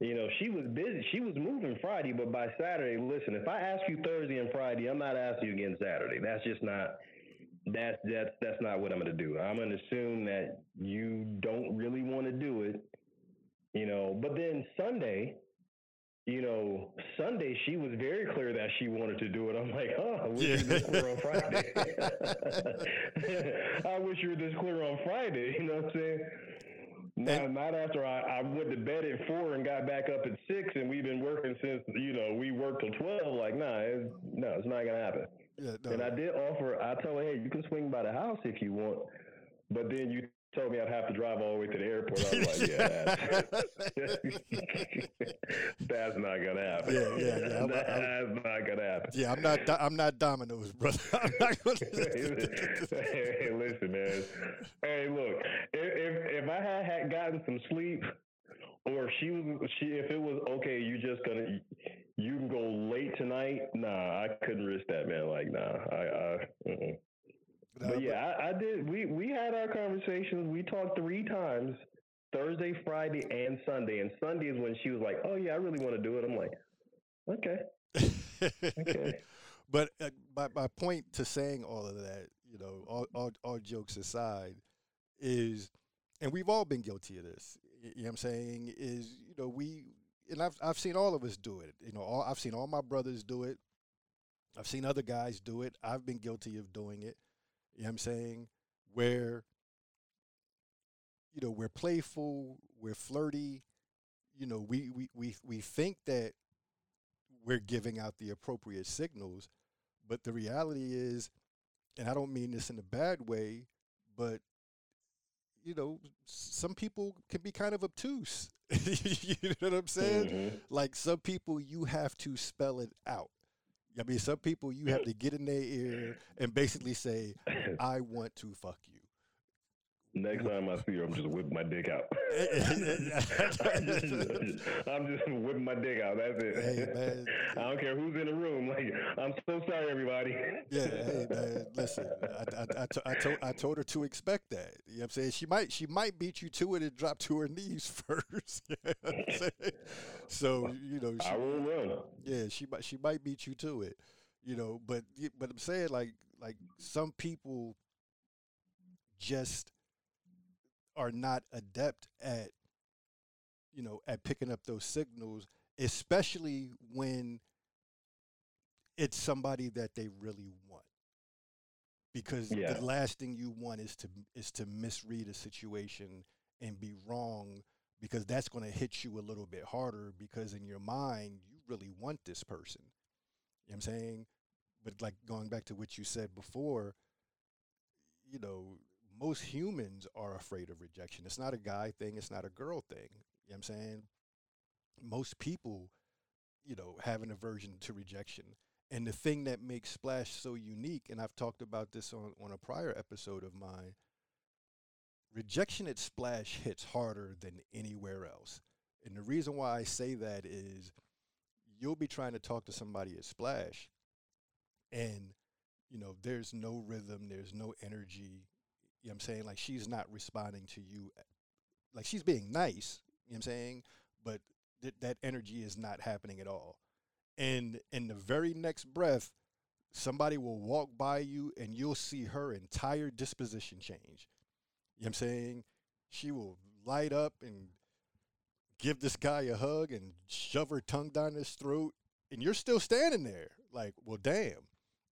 You know, she was busy. She was moving Friday, but by Saturday, listen, if I ask you Thursday and Friday, I'm not asking you again Saturday. That's just not that's that's that's not what I'm going to do. I'm going to assume that you don't really want to do it, you know. But then Sunday, you know, Sunday she was very clear that she wanted to do it. I'm like, oh, I wish yeah. you were this clear on Friday. I wish you were this clear on Friday. You know what I'm saying? Not, not after I, I went to bed at four and got back up at six, and we've been working since you know we worked till twelve. Like, nah, it's, no, it's not gonna happen. Yeah, no. And I did offer. I told her, hey, you can swing by the house if you want, but then you told me I'd have to drive all the way to the airport. I was like, yeah, that's, not gonna happen. Yeah, yeah, yeah. I'm, that's I'm, not gonna happen. Yeah, I'm not. I'm not Domino's, brother. I'm not gonna. hey, listen, man. Hey, look. If if I had, had gotten some sleep, or if she was, she if it was okay, you just gonna you can go late tonight. Nah, I couldn't risk that, man. Like, nah, I, I uh-uh. but yeah, I, I, did. We we had our conversations. We talked three times: Thursday, Friday, and Sunday. And Sunday is when she was like, "Oh yeah, I really want to do it." I'm like, "Okay, okay." but uh, my my point to saying all of that, you know, all, all all jokes aside, is, and we've all been guilty of this. You know what I'm saying? Is you know we and I've I've seen all of us do it. You know, all, I've seen all my brothers do it. I've seen other guys do it. I've been guilty of doing it. You know what I'm saying? Where you know, we're playful, we're flirty, you know, we we we we think that we're giving out the appropriate signals, but the reality is and I don't mean this in a bad way, but you know, some people can be kind of obtuse. you know what I'm saying? Mm-hmm. Like some people, you have to spell it out. I mean, some people you have to get in their ear and basically say, "I want to fuck you." Next time I see her, I'm just whipping my dick out. I'm just whipping my dick out. That's it. Hey, man. I don't care who's in the room. Like, I'm so sorry, everybody. Yeah, hey man, listen. I, I, I, to, I, told I told her to expect that. You know what I'm saying? She might she might beat you to it and drop to her knees first. you know so you know, she, I will run. Yeah, she might she might beat you to it. You know, but but I'm saying like like some people just are not adept at you know at picking up those signals especially when it's somebody that they really want. Because yeah. the last thing you want is to is to misread a situation and be wrong because that's going to hit you a little bit harder because in your mind you really want this person. You know what i'm saying? But like going back to what you said before you know most humans are afraid of rejection. It's not a guy thing, it's not a girl thing. You know what I'm saying? Most people, you know, have an aversion to rejection. And the thing that makes Splash so unique, and I've talked about this on, on a prior episode of mine, rejection at Splash hits harder than anywhere else. And the reason why I say that is you'll be trying to talk to somebody at Splash, and you know, there's no rhythm, there's no energy, you know what I'm saying? Like she's not responding to you. Eh, like she's being nice, you know what I'm saying? But th- that energy is not happening at all. And in the very next breath, somebody will walk by you and you'll see her entire disposition change. You know what I'm saying? She will light up and give this guy a hug and shove her tongue down his throat. And you're still standing there like, well, damn. You know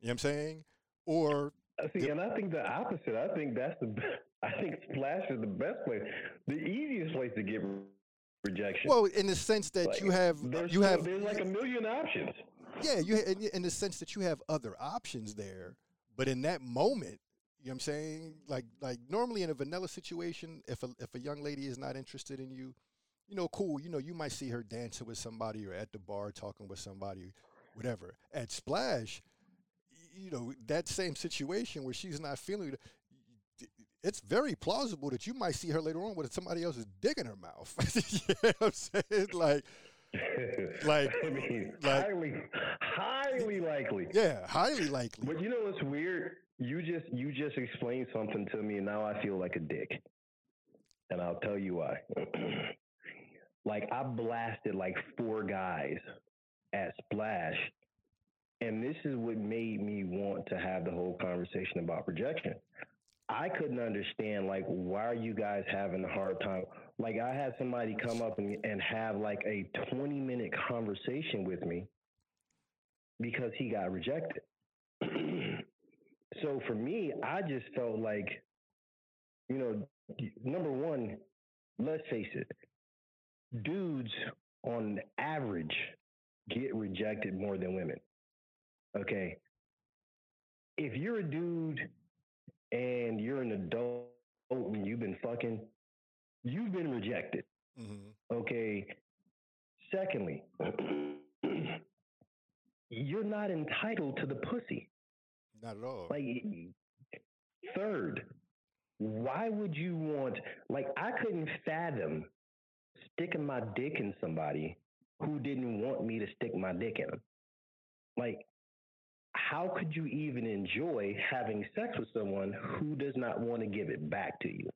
what I'm saying? Or See, and I think the opposite. I think that's the. I think Splash is the best place, the easiest place to get rejection. Well, in the sense that Like, you have you so- have there's like a million options. yeah, you in, in the sense that you have other options there, but in that moment, you know what I'm saying? Like like normally in a vanilla situation, if a if a young lady is not interested in you, you know, cool, you know, you might see her dancing with somebody or at the bar talking with somebody, whatever. At Splash, you know, that same situation where she's not feeling it, it's very plausible that you might see her later on with somebody else's dick in her mouth. you know what I'm saying? Like Like- I mean, like- highly, highly likely. Yeah, highly likely. But you know what's weird? You just you just explained something to me, and now I feel like a dick. And I'll tell you why. like I blasted like four guys at Splash, and this is what made me want to have the whole conversation about rejection. I couldn't understand like why are you guys having a hard time? Like I had somebody come up and, and have like a 20 minute conversation with me because he got rejected. so for me, I just felt like, you know, number one, let's face it, dudes on average get rejected more than women. Okay. If you're a dude and you're an adult and you've been fucking, you've been rejected. hmm Okay. Secondly, you're not entitled to the pussy. Not at all. Like, third, why would you want, like, I couldn't fathom sticking my dick in somebody who didn't want me to stick my dick in them. Like, how could you even enjoy having sex with someone who does not want to give it back to you?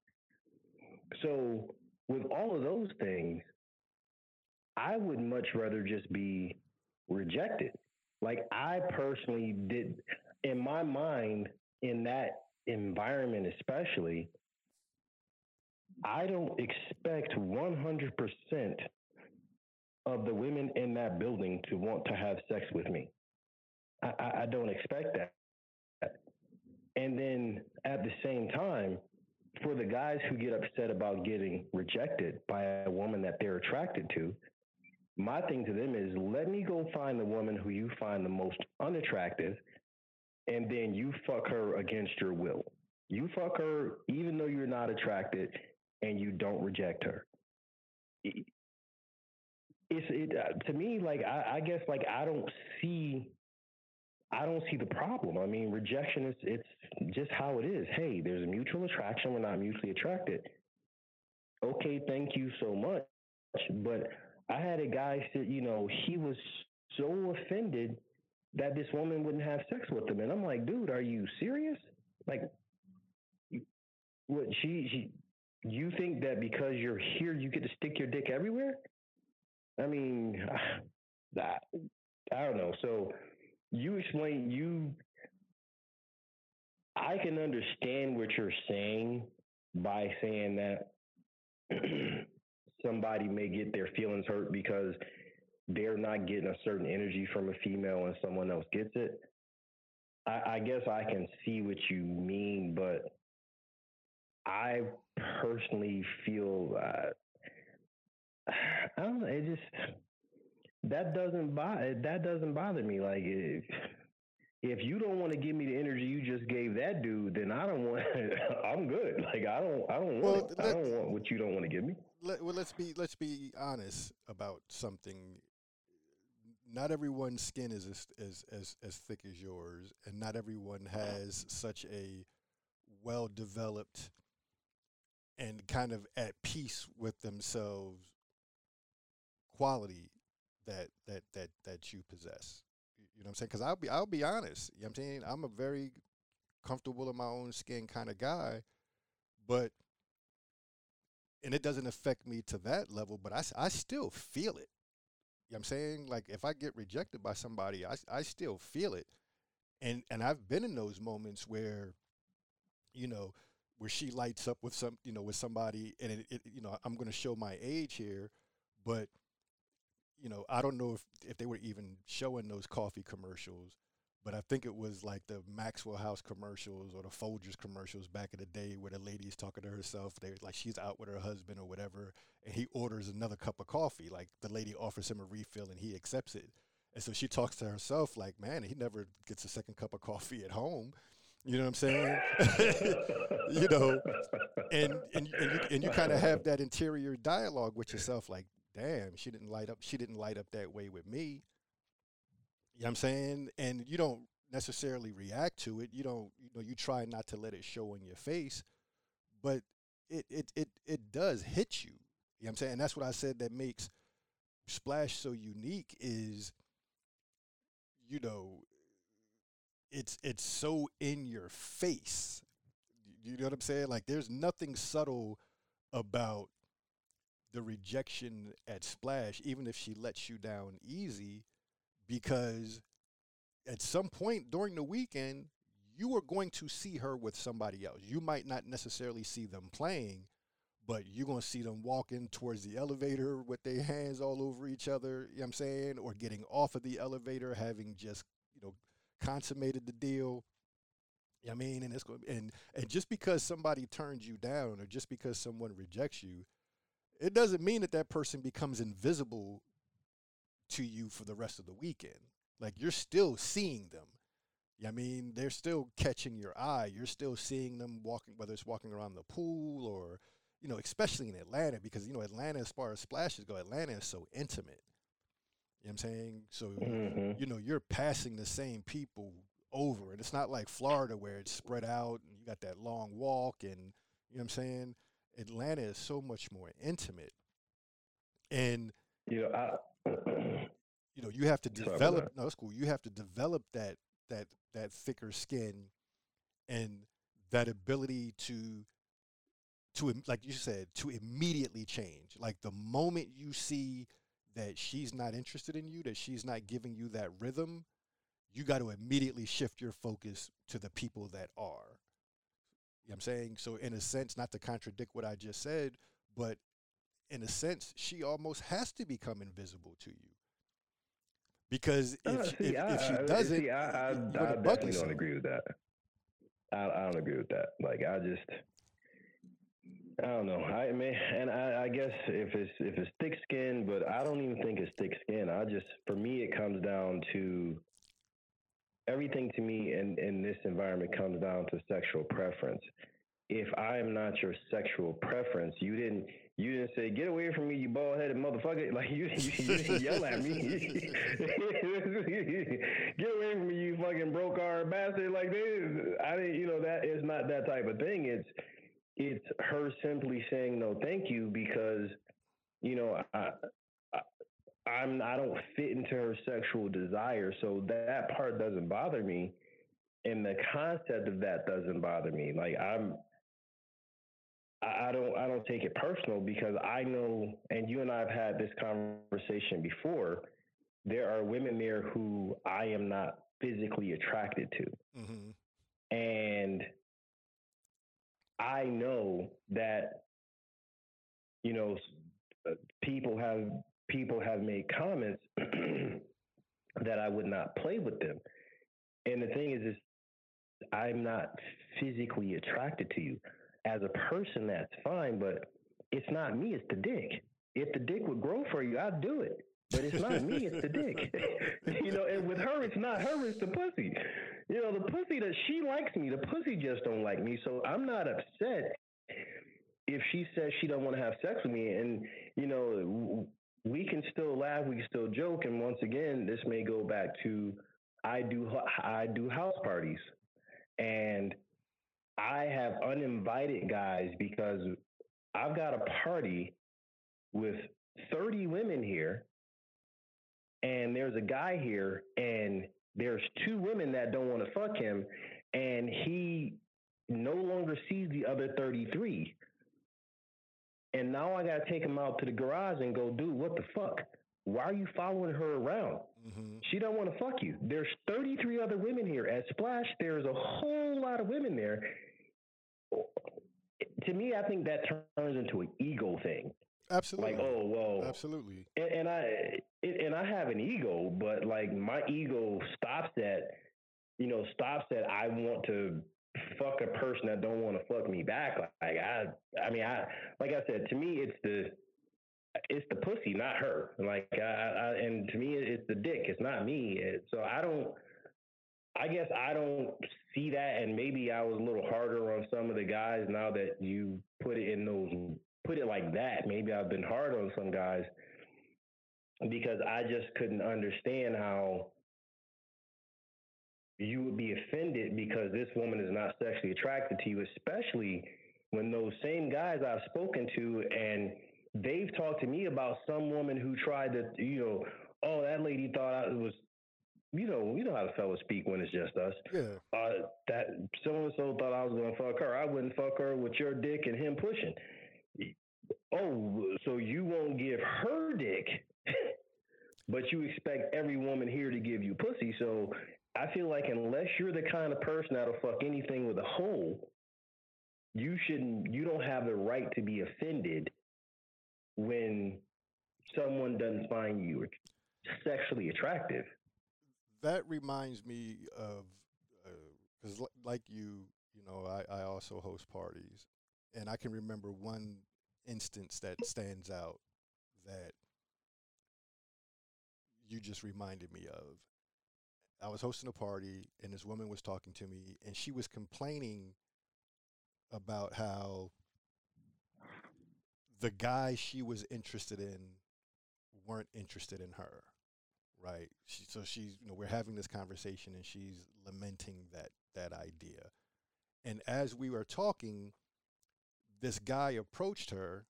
So, with all of those things, I would much rather just be rejected. Like, I personally did, in my mind, in that environment, especially, I don't expect 100% of the women in that building to want to have sex with me. I, I, don't expect that. And then at the same time, for the guys who get upset about getting rejected by a woman that they're attracted to, my thing to them is let me go find the woman who you find the most unattractive, and then you fuck her against your will. You fuck her even though you're not attracted, and you don't reject her. It's it uh, to me like I, I guess like I don't see I don't see the problem. I mean, rejection is it's just how it is. Hey, there's a mutual attraction. We're not mutually attracted. Okay, thank you so much. But I had a guy said, you know, he was so offended that this woman wouldn't have sex with him, and I'm like, dude, are you serious? Like, what she she you think that because you're here you get to stick your dick everywhere? I mean, that I don't know. So you explain you I can understand what you're saying by saying that somebody may get their feelings hurt because they're not getting a certain energy from a female and someone else gets it. I, I guess I can see what you mean, but I personally feel uh, I don't know. It just that doesn't bother that doesn't bother me. Like if if you don't want to give me the energy you just gave that dude, then I don't want. I'm good. Like I don't I don't Well, want. I don't want what you don't want to give me. Let, well, let's be let's be honest about something. Not everyone's skin is as, as as as thick as yours, and not everyone has such a well developed and kind of at peace with themselves quality that that that that you possess. You know what I'm saying? Because I'll be I'll be honest. You know what I'm saying? I'm a very comfortable in my own skin kind of guy, but and it doesn't affect me to that level, but I I still feel it. You know what I'm saying? Like if I get rejected by somebody, I I still feel it. And and I've been in those moments where, you know, where she lights up with some, you know, with somebody and it, it you know, I'm going to show my age here, but you know, I don't know if if they were even showing those coffee commercials, but I think it was like the Maxwell House commercials or the Folgers commercials back in the day where the lady's talking to herself. They like she's out with her husband or whatever, and he orders another cup of coffee. Like the lady offers him a refill and he accepts it. And so she talks to herself like, man, he never gets a second cup of coffee at home. You know what I'm saying? you know, and and and you, and you kind of have that interior dialogue with yourself, like, damn, she didn't light up. She didn't light up that way with me. You know what I'm saying? And you don't necessarily react to it. You don't, you know, you try not to let it show in your face, but it it it it does hit you. You know what I'm saying? And that's what I said that makes Splash so unique is you know it's it's so in your face. You know what I'm saying? Like there's nothing subtle about the rejection at Splash, even if she lets you down easy, because at some point during the weekend, you are going to see her with somebody else. You might not necessarily see them playing, but you're going to see them walking towards the elevator with their hands all over each other, you know what I'm saying? Or getting off of the elevator, having just, you know, consummated the deal. You know I mean, and it's going and and just because somebody turns you down or just because someone rejects you, it doesn't mean that that person becomes invisible to you for the rest of the weekend. Like you're still seeing them. I mean, they're still catching your eye. You're still seeing them walking, whether it's walking around the pool or, you know, especially in Atlanta, because you know Atlanta, as far as splashes go, Atlanta is so intimate. You know what I'm saying? So, mm-hmm. you know, you're passing the same people over. And it's not like Florida where it's spread out and you got that long walk and, you know what I'm saying? Atlanta is so much more intimate. And, you know, I, you know, you have to develop, no, cool. You have to develop that, that, that thicker skin and that ability to, to, like you said, to immediately change. Like the moment you see that she's not interested in you, that she's not giving you that rhythm, you got to immediately shift your focus to the people that are. You know I'm saying? So, in a sense, not to contradict what I just said, but in a sense, she almost has to become invisible to you. Because if, uh, see, if, I, if, she doesn't, see, I, I, I definitely don't agree with that. I, I don't agree with that. Like, I just, I don't know. I mean, and I, I guess if it's if it's thick skin, but I don't even think it's thick skin. I just, for me, it comes down to everything. To me, in in this environment, comes down to sexual preference. If I am not your sexual preference, you didn't you didn't say get away from me, you bald headed motherfucker. Like you, you, you didn't yell at me. get away from me, you fucking broke our bastard. Like they, I didn't. You know that is not that type of thing. It's it's her simply saying no thank you because you know I, I'm I don't fit into her sexual desire so that part doesn't bother me. And the concept of that doesn't bother me. Like I'm I don't I don't take it personal because I know and you and I have had this conversation before. There are women there who I am not physically attracted to. Mm-hmm. and I know that you know uh, people have people have made comments that I would not play with them. And the thing is is I'm not physically attracted to you. As a person that's fine, but it's not me, it's the dick. If the dick would grow for you, I'd do it. But it's not me, it's the dick. you know, and with her it's not her, it's the pussy. You know, the pussy that she likes me, the pussy just don't like me. So I'm not upset if she says she don't want to have sex with me. And you know, we can still laugh, we can still joke. And once again, this may go back to I do I do house parties, and I have uninvited guys because I've got a party with 30 women here and there's a guy here and there's two women that don't want to fuck him, and he no longer sees the other 33. And now I got to take him out to the garage and go, dude, what the fuck? Why are you following her around? Mm-hmm. She don't want to fuck you. There's 33 other women here. At Splash, there's a whole lot of women there. To me, I think that turns into an ego thing. Absolutely. Like, oh well. Absolutely. And, and I and I have an ego, but like my ego stops at you know, stops at I want to fuck a person that don't want to fuck me back. Like I, I mean, I like I said, to me, it's the it's the pussy, not her. Like, I, I, and to me, it's the dick. It's not me. So I don't. I guess I don't see that, and maybe I was a little harder on some of the guys. Now that you put it in those, put it like that, maybe I've been hard on some guys because I just couldn't understand how you would be offended because this woman is not sexually attracted to you, especially when those same guys I've spoken to and they've talked to me about some woman who tried to, you know, oh, that lady thought I was, you know, you know how the fellas speak when it's just us. Yeah. Uh, that so and so thought I was going to fuck her. I wouldn't fuck her with your dick and him pushing. Oh, so you won't give her dick, but you expect every woman here to give you pussy. So I feel like unless you're the kind of person that'll fuck anything with a hole, you shouldn't. You don't have the right to be offended when someone doesn't find you sexually attractive. That reminds me of because, uh, like you, you know, I, I also host parties, and I can remember one instance that stands out that you just reminded me of. I was hosting a party, and this woman was talking to me, and she was complaining about how the guys she was interested in weren't interested in her right? She, so she's you know we're having this conversation and she's lamenting that that idea. And as we were talking this guy approached her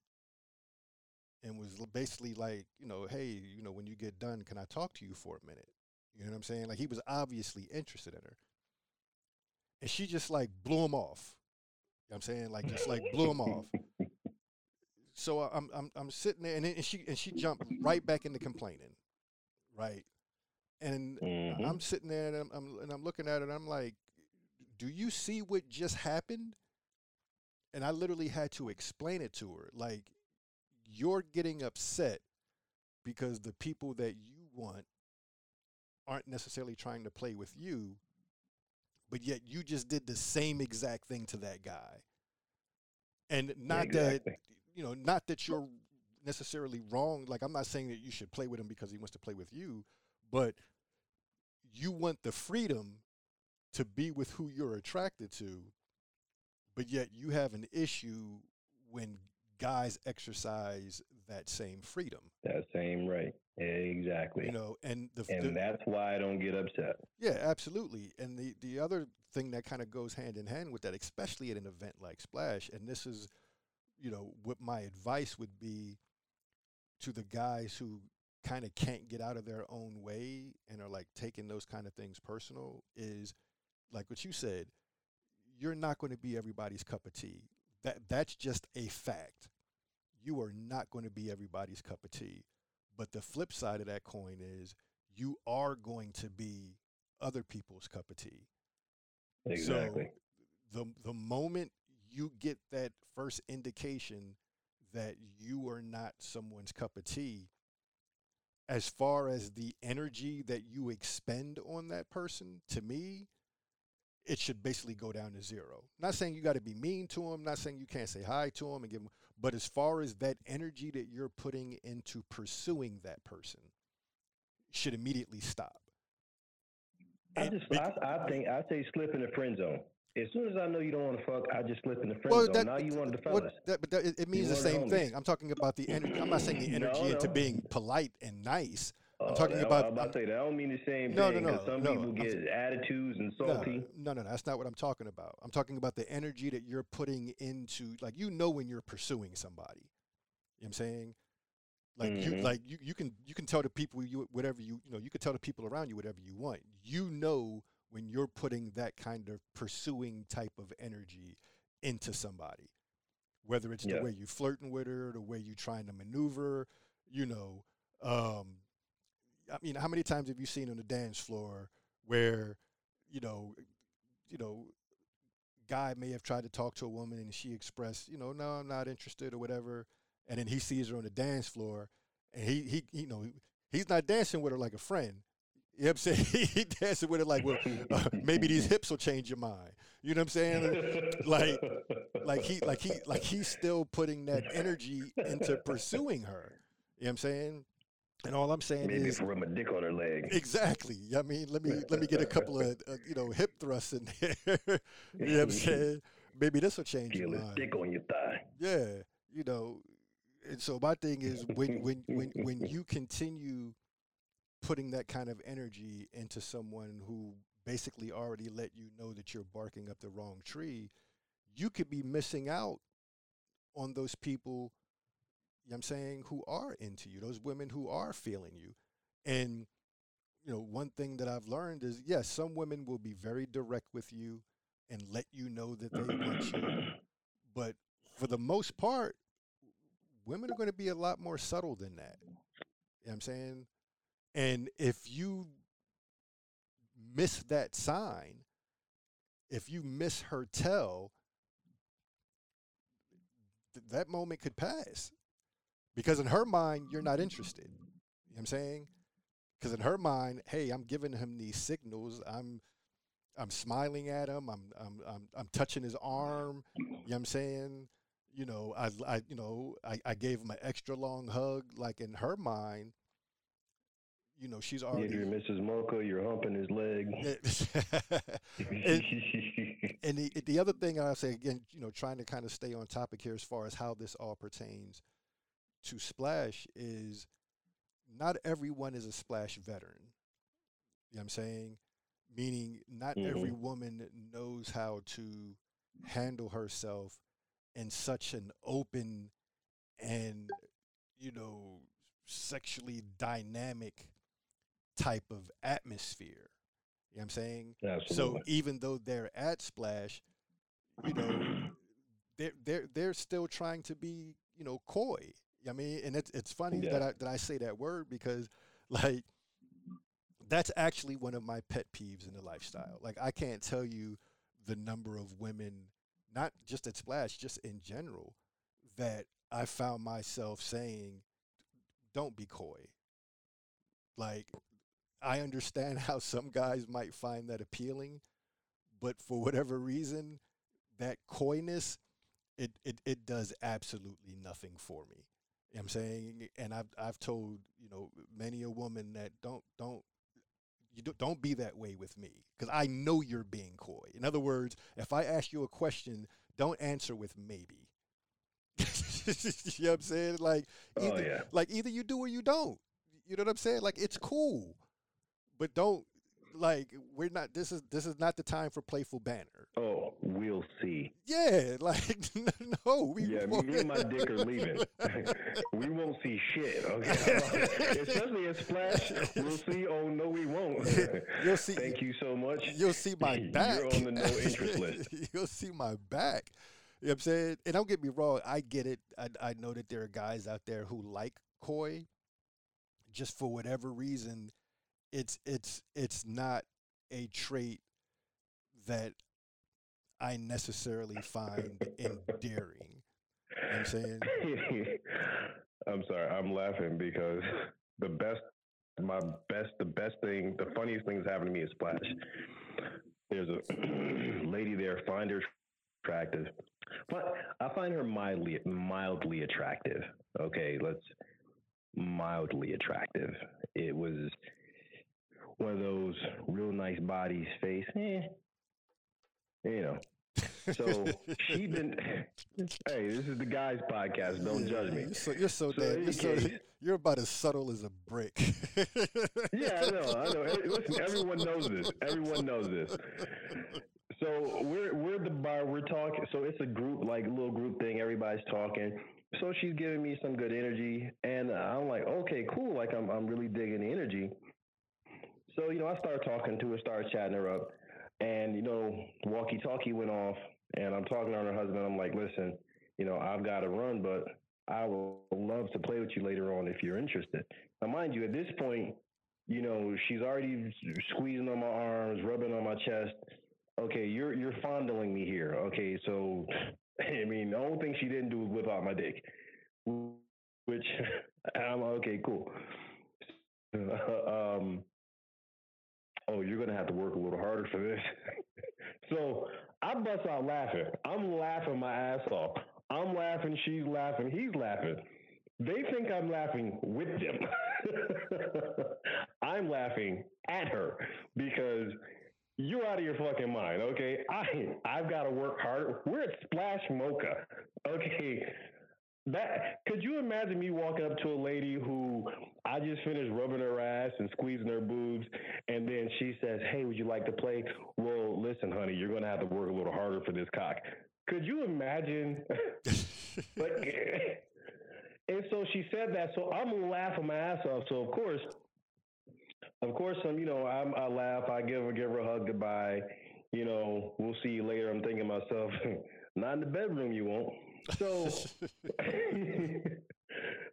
and was basically like you know hey you know when you get done can i talk to you for a minute you know what i'm saying like he was obviously interested in her and she just like blew him off you know I'm saying like just like blew him off so I'm I'm I'm sitting there, and, and she and she jumped right back into complaining, right? And mm-hmm. I'm sitting there, and I'm, I'm and I'm looking at it, and I'm like, "Do you see what just happened?" And I literally had to explain it to her, like, you're getting upset because the people that you want aren't necessarily trying to play with you, but yet you just did the same exact thing to that guy. And not exactly. that you know, not that you're necessarily wrong. Like I'm not saying that you should play with him because he wants to play with you, but you want the freedom to be with who you're attracted to, but yet you have an issue when guys exercise that same freedom. That same right. Exactly. You know, and the And the, that's why I don't get upset. Yeah, absolutely. And the the other thing that kind of goes hand in hand with that, especially at an event like Splash, and this is you know, what my advice would be to the guys who kind of can't get out of their own way and are like taking those kind of things personal is like what you said, you're not going to be everybody's cup of tea. That that's just a fact. You are not going to be everybody's cup of tea. But the flip side of that coin is you are going to be other people's cup of tea. Exactly. So the the moment you get that first indication that you are not someone's cup of tea as far as the energy that you expend on that person to me it should basically go down to zero not saying you got to be mean to them not saying you can't say hi to them and give them but as far as that energy that you're putting into pursuing that person should immediately stop I just, I, I think I say slip in the friend zone. As soon as I know you don't want to fuck, I just slip in the friend well, zone. That, now you want the fellas. that, but that, it means the same thing. I'm talking about the energy. I'm not saying the energy no, no. into being polite and nice. I'm oh, talking about. I'm about to say that. I don't mean the same no, thing. No, no, Some no, people get I'm, attitudes and salty. No, no, no. That's not what I'm talking about. I'm talking about the energy that you're putting into, like you know, when you're pursuing somebody. You know what I'm saying? Like mm-hmm. you, like you, you can you can tell the people you whatever you you know you can tell the people around you whatever you want. You know when you're putting that kind of pursuing type of energy into somebody whether it's yeah. the way you're flirting with her the way you're trying to maneuver you know um, i mean how many times have you seen on the dance floor where you know you know guy may have tried to talk to a woman and she expressed you know no i'm not interested or whatever and then he sees her on the dance floor and he he you know he's not dancing with her like a friend You know what I'm saying? he dancing with it like, well, uh, maybe these hips will change your mind. You know what I'm saying? Like, like he, like he, like he's still putting that energy into pursuing her. You know what I'm saying? And all I'm saying is. Maybe is rub a dick on her leg. exactly. I mean, let me let me get a couple of uh, you know hip thrusts in there. you know what I'm saying? Maybe this will change Feel your mind. dick on your thigh. Yeah, you know. And so my thing is when when when when you continue putting that kind of energy into someone who basically already let you know that you're barking up the wrong tree, you could be missing out on those people, you know I'm saying, who are into you, those women who are feeling you. And you know, one thing that I've learned is yes, some women will be very direct with you and let you know that they want you. But for the most part, women are going to be a lot more subtle than that. You know I'm saying? And if you miss that sign, if you miss her tell, th- that moment could pass. Because in her mind, you're not mm-hmm. interested. You know what I'm saying? Because in her mind, hey, I'm giving him these signals. I'm I'm smiling at him. I'm I'm I'm, I'm touching his arm. You know what I'm saying? You know, I, I you know, I, I gave him an extra long hug. Like in her mind, you know, she's Yeah, already you're Mrs. Mocha, you're humping his leg. and, and the the other thing I say again, you know, trying to kind of stay on topic here as far as how this all pertains to Splash is not everyone is a Splash veteran. You know what I'm saying? Meaning not every mm-hmm. woman knows how to handle herself in such an open and you know sexually dynamic type of atmosphere. You know what I'm saying? So even though they're at Splash, you know, they're they're they're still trying to be, you know, coy. I mean, and it's it's funny that I that I say that word because like that's actually one of my pet peeves in the lifestyle. Like I can't tell you the number of women, not just at Splash, just in general, that I found myself saying, "Don't be coy." Like I understand how some guys might find that appealing, but for whatever reason, that coyness, it it, it does absolutely nothing for me. You know what I'm saying, and I've I've told you know many a woman that don't don't you don't, don't be that way with me because I know you're being coy. In other words, if I ask you a question, don't answer with maybe. you know what I'm saying? Like, Oh, yeah. like either you do or you don't. You know what I'm saying? Like it's cool, but don't like we're not. This is this is not the time for playful banner. Oh, we'll see. Yeah, like no, we Yeah, won't- me and my dick are leaving. we won't see shit. Okay, especially at Splash. We'll see. Oh no, we won't. You'll see- Thank you so much. You'll see my back. You're on the no interest list. You'll see my back. You know what I'm saying? And don't get me wrong, I get it. I, I know that there are guys out there who like coy. Just for whatever reason, it's it's it's not a trait that I necessarily find endearing. I'm saying? I'm sorry. I'm laughing because the best, my best, the best thing, the funniest thing that's happened to me is Splash. There's a lady there. Find her attractive, but I find her mildly, mildly attractive. Okay, let's mildly attractive. It was one of those real nice bodies, face, eh, you know. So she been. Hey, this is the guys' podcast. Don't judge me. You're so, you're so So damn. You're, so, you're about as subtle as a brick. Yeah, I know. I know. Listen, everyone knows this. Everyone knows this. So we're we're the bar. We're talking. So it's a group, like little group thing. Everybody's talking. So she's giving me some good energy, and I'm like, okay, cool. Like I'm I'm really digging the energy. So you know, I start talking to her, start chatting her up, and you know, walkie-talkie went off, and I'm talking to her husband. I'm like, listen, you know, I've got to run, but I will love to play with you later on if you're interested. Now, mind you, at this point, you know, she's already squeezing on my arms, rubbing on my chest. Okay, you're you're fondling me here. Okay, so I mean, the only thing she didn't do was whip out my dick, which I'm okay, cool. um, oh, you're gonna have to work a little harder for this. so I bust out laughing. I'm laughing my ass off. I'm laughing, she's laughing, he's laughing. They think I'm laughing with them. I'm laughing at her because you're out of your fucking mind, okay? I I've got to work harder. We're at Splash Mocha, okay? That could you imagine me walking up to a lady who I just finished rubbing her ass and squeezing her boobs, and then she says, "Hey, would you like to play?" Well, listen, honey, you're gonna have to work a little harder for this cock. Could you imagine? and so she said that, so I'm laughing my ass off. So of course, of course, I'm you know I'm, I laugh, I give her give her a hug goodbye. You know, we'll see you later. I'm thinking myself, not in the bedroom, you won't. So,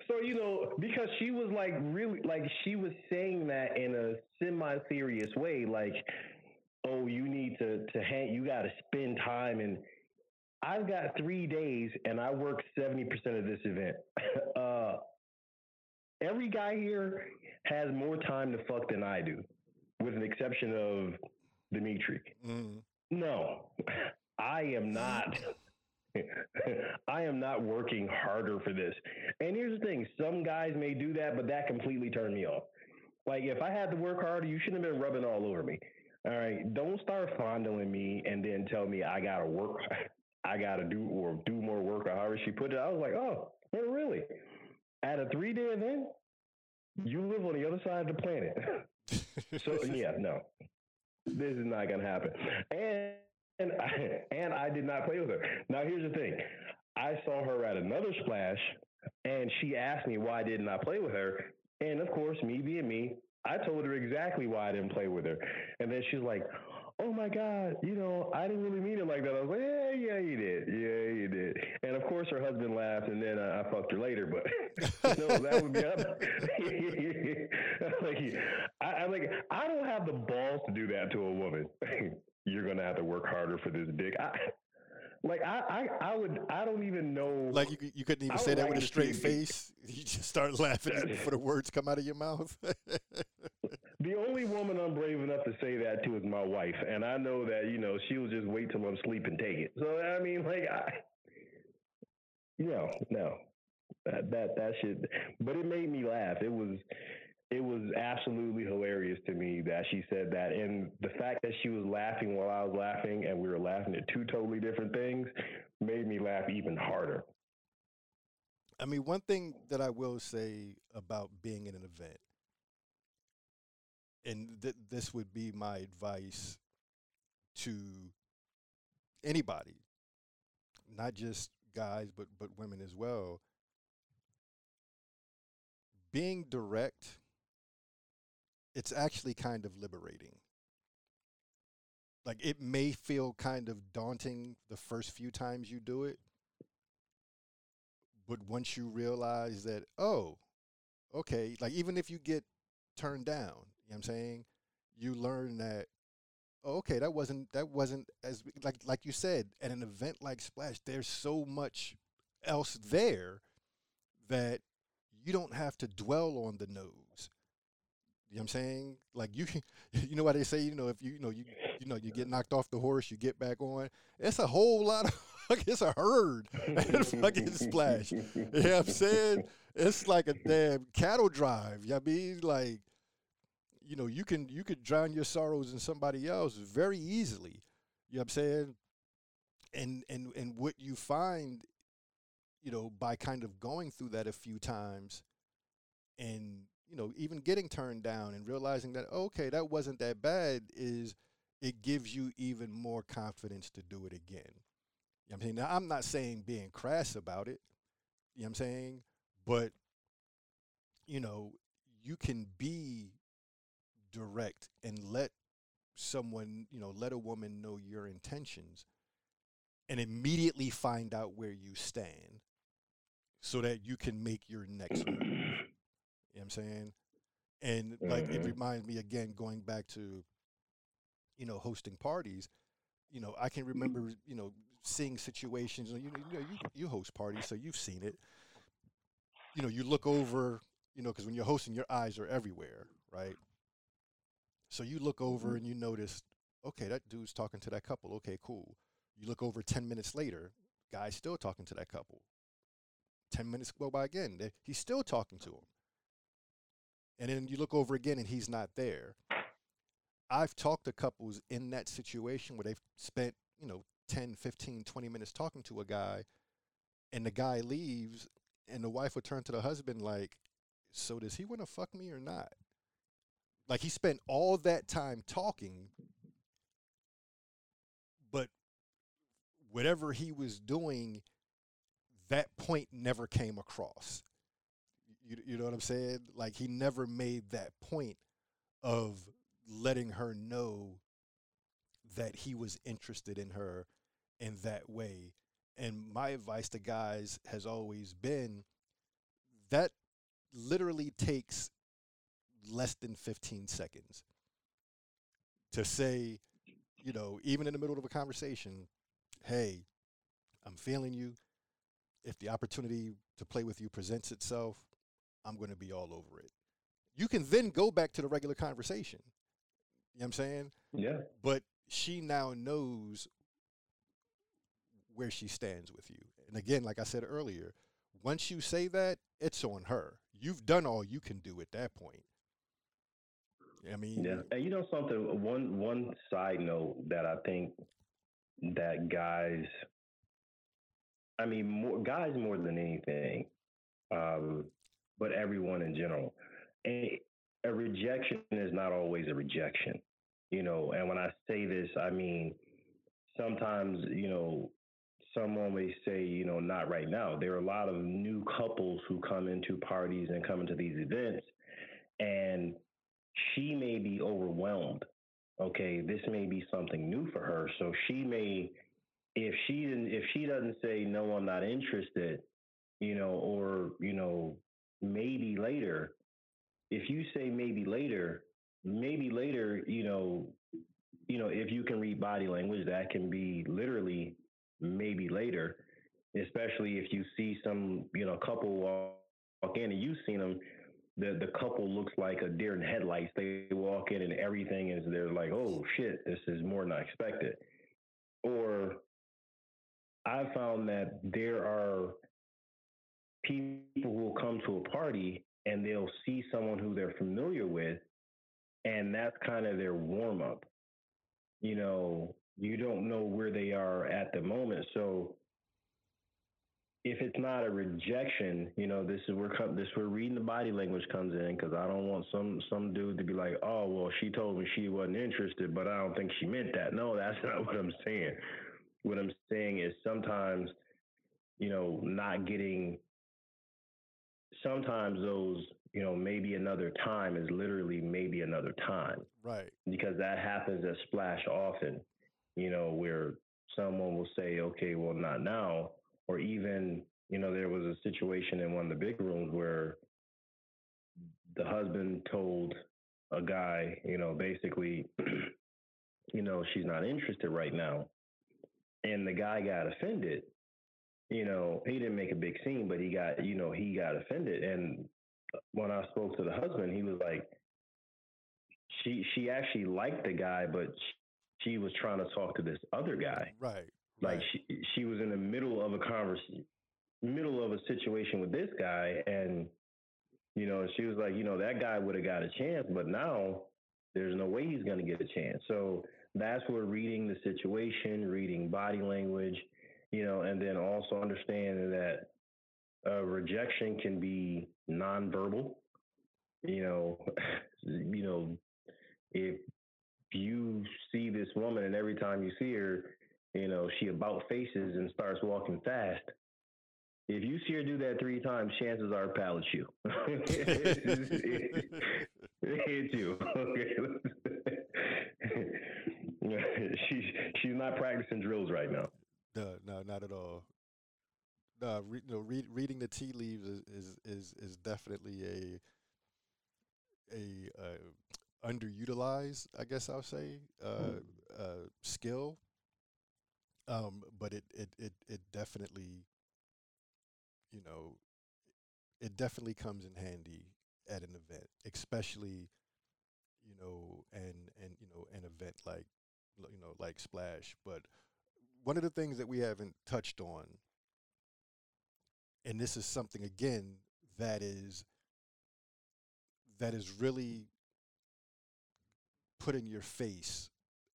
so you know, because she was like really like she was saying that in a semi-serious way, like, oh, you need to to hang, you got to spend time, and I've got three days, and I work seventy percent of this event. uh, every guy here has more time to fuck than I do, with an exception of Dimitri. Mm. No, I am not. I am not working harder for this. And here's the thing some guys may do that, but that completely turned me off. Like, if I had to work harder, you shouldn't have been rubbing all over me. All right. Don't start fondling me and then tell me I got to work. I got to do or do more work or however she put it. I was like, oh, well, really? At a three day event, you live on the other side of the planet. so, yeah, no, this is not going to happen. And and I, did not play with her. Now here's the thing: I saw her at another splash, and she asked me why didn't I play with her. And of course, me being me, I told her exactly why I didn't play with her. And then she's like, "Oh my God, you know, I didn't really mean it like that." I was like, "Yeah, yeah, you did, yeah, you did." And of course, her husband laughed, and then I fucked her later. But you know, that would be like, I, I'm like, I don't have the balls to do that to a woman you're gonna have to work harder for this dick. I, like I, I, I would, I don't even know. Like you, you couldn't even say that with a straight face. You just start laughing before the words come out of your mouth. the only woman I'm brave enough to say that to is my wife, and I know that you know she'll just wait till I'm asleep and take it. So I mean, like I, no, no, that that that should. But it made me laugh. It was it was absolutely hilarious to me that she said that. And the fact that she was laughing while I was laughing and we were laughing at two totally different things made me laugh even harder. I mean, one thing that I will say about being in an event, and th- this would be my advice to anybody, not just guys, but but women as well. Being direct it's actually kind of liberating. Like it may feel kind of daunting the first few times you do it, but once you realize that, oh, okay, like even if you get turned down, you know what I'm saying? You learn that oh, okay, that wasn't that wasn't as like like you said, at an event like Splash, there's so much else there that you don't have to dwell on the nose. You know I'm saying? Like you you know what they say, you know, if you you know you you know you get knocked off the horse, you get back on. It's a whole lot of it's a herd and fucking splash. You know what I'm saying? It's like a damn cattle drive. You know I mean? Like, you know, you can you could drown your sorrows in somebody else very easily. You know what I'm saying? And and and what you find, you know, by kind of going through that a few times and you know, even getting turned down and realizing that okay, that wasn't that bad is it gives you even more confidence to do it again. You know I'm saying? Now I'm not saying being crass about it. You know what I'm saying? But you know, you can be direct and let someone, you know, let a woman know your intentions and immediately find out where you stand so that you can make your next move. You know what I'm saying? And mm-hmm. like it mm-hmm. reminds me again going back to you know hosting parties. You know, I can remember you know seeing situations. You know, you, know, you, you host parties, so you've seen it. You know, you look over. You know, because when you're hosting, your eyes are everywhere, right? So you look over and you notice, okay, that dude's talking to that couple. Okay, cool. You look over 10 minutes later, guy's still talking to that couple. 10 minutes go by again, he's still talking to him. And then you look over again and he's not there. I've talked to couples in that situation where they've spent, you know, 10, 15, 20 minutes talking to a guy and the guy leaves and the wife would turn to the husband like, so does he want to fuck me or not? Like he spent all that time talking, but whatever he was doing, that point never came across. You, you know what I'm saying? Like he never made that point of letting her know that he was interested in her in that way. And my advice to guys has always been that literally takes less than 15 seconds to say, you know, even in the middle of a conversation, hey, I'm feeling you. If the opportunity to play with you presents itself, I'm going to be all over it. You can then go back to the regular conversation. You know what I'm saying? Yeah. But she now knows where she stands with you. And again, like I said earlier, once you say that, it's on her. You've done all you can do at that point. I mean, yeah. And you know something? One one side note that I think that guys, I mean, more guys more than anything, um, but everyone in general, a, a rejection is not always a rejection, you know. And when I say this, I mean sometimes you know someone may say, you know, not right now. There are a lot of new couples who come into parties and come into these events, and she may be overwhelmed. Okay, this may be something new for her, so she may, if she if she doesn't say no, I'm not interested, you know, or you know, maybe later. If you say maybe later, maybe later, you know, you know, if you can read body language, that can be literally maybe later, especially if you see some, you know, couple walk in and you've seen them, the, the couple looks like a deer in headlights. They walk in and everything is, they're like, oh shit, this is more than I expected. Or I found that there are people will come to a party and they'll see someone who they're familiar with, and that's kind of their warm up. You know, you don't know where they are at the moment. So if it's not a rejection, you know, this is where this where reading the body language comes in because I don't want some some dude to be like, oh well, she told me she wasn't interested, but I don't think she meant that. No, that's not what I'm saying. What I'm saying is sometimes, you know, not getting. Sometimes those, you know, maybe another time is literally maybe another time. Right. Because that happens at splash often you know, where someone will say, okay, well, not now. Or even, you know, there was a situation in one of the big rooms where the husband told a guy, you know, basically, you know, she's not interested right now. And the guy got offended. You know, he didn't make a big scene, but he got, you know, he got offended. And uh, when I spoke to the husband, he was like, she she actually liked the guy, but she was trying to talk to this other guy. Right. Like right. she she was in the middle of a conversation, middle of a situation with this guy, and you know she was like, you know, that guy would have got a chance, but now there's no way he's going to get a chance. So that's where reading the situation, reading body language, you know, and then also understanding that uh, rejection can be nonverbal. You know, you know, if you see this woman and every time you see her, you know, she about faces and starts walking fast. If you see her do that three times, chances are pal you. it's you. Okay. she's not practicing drills right now. No, no, not at all. No, re, no read, reading the tea leaves is, is is is definitely a a uh, underutilized, I guess I'll say, uh, hmm. uh, skill. Um, but it, it it it definitely, you know, it definitely comes in handy at an event, especially, you know, and and you know, an event like you know like Splash. But one of the things that we haven't touched on, and this is something again that is that is really putting your face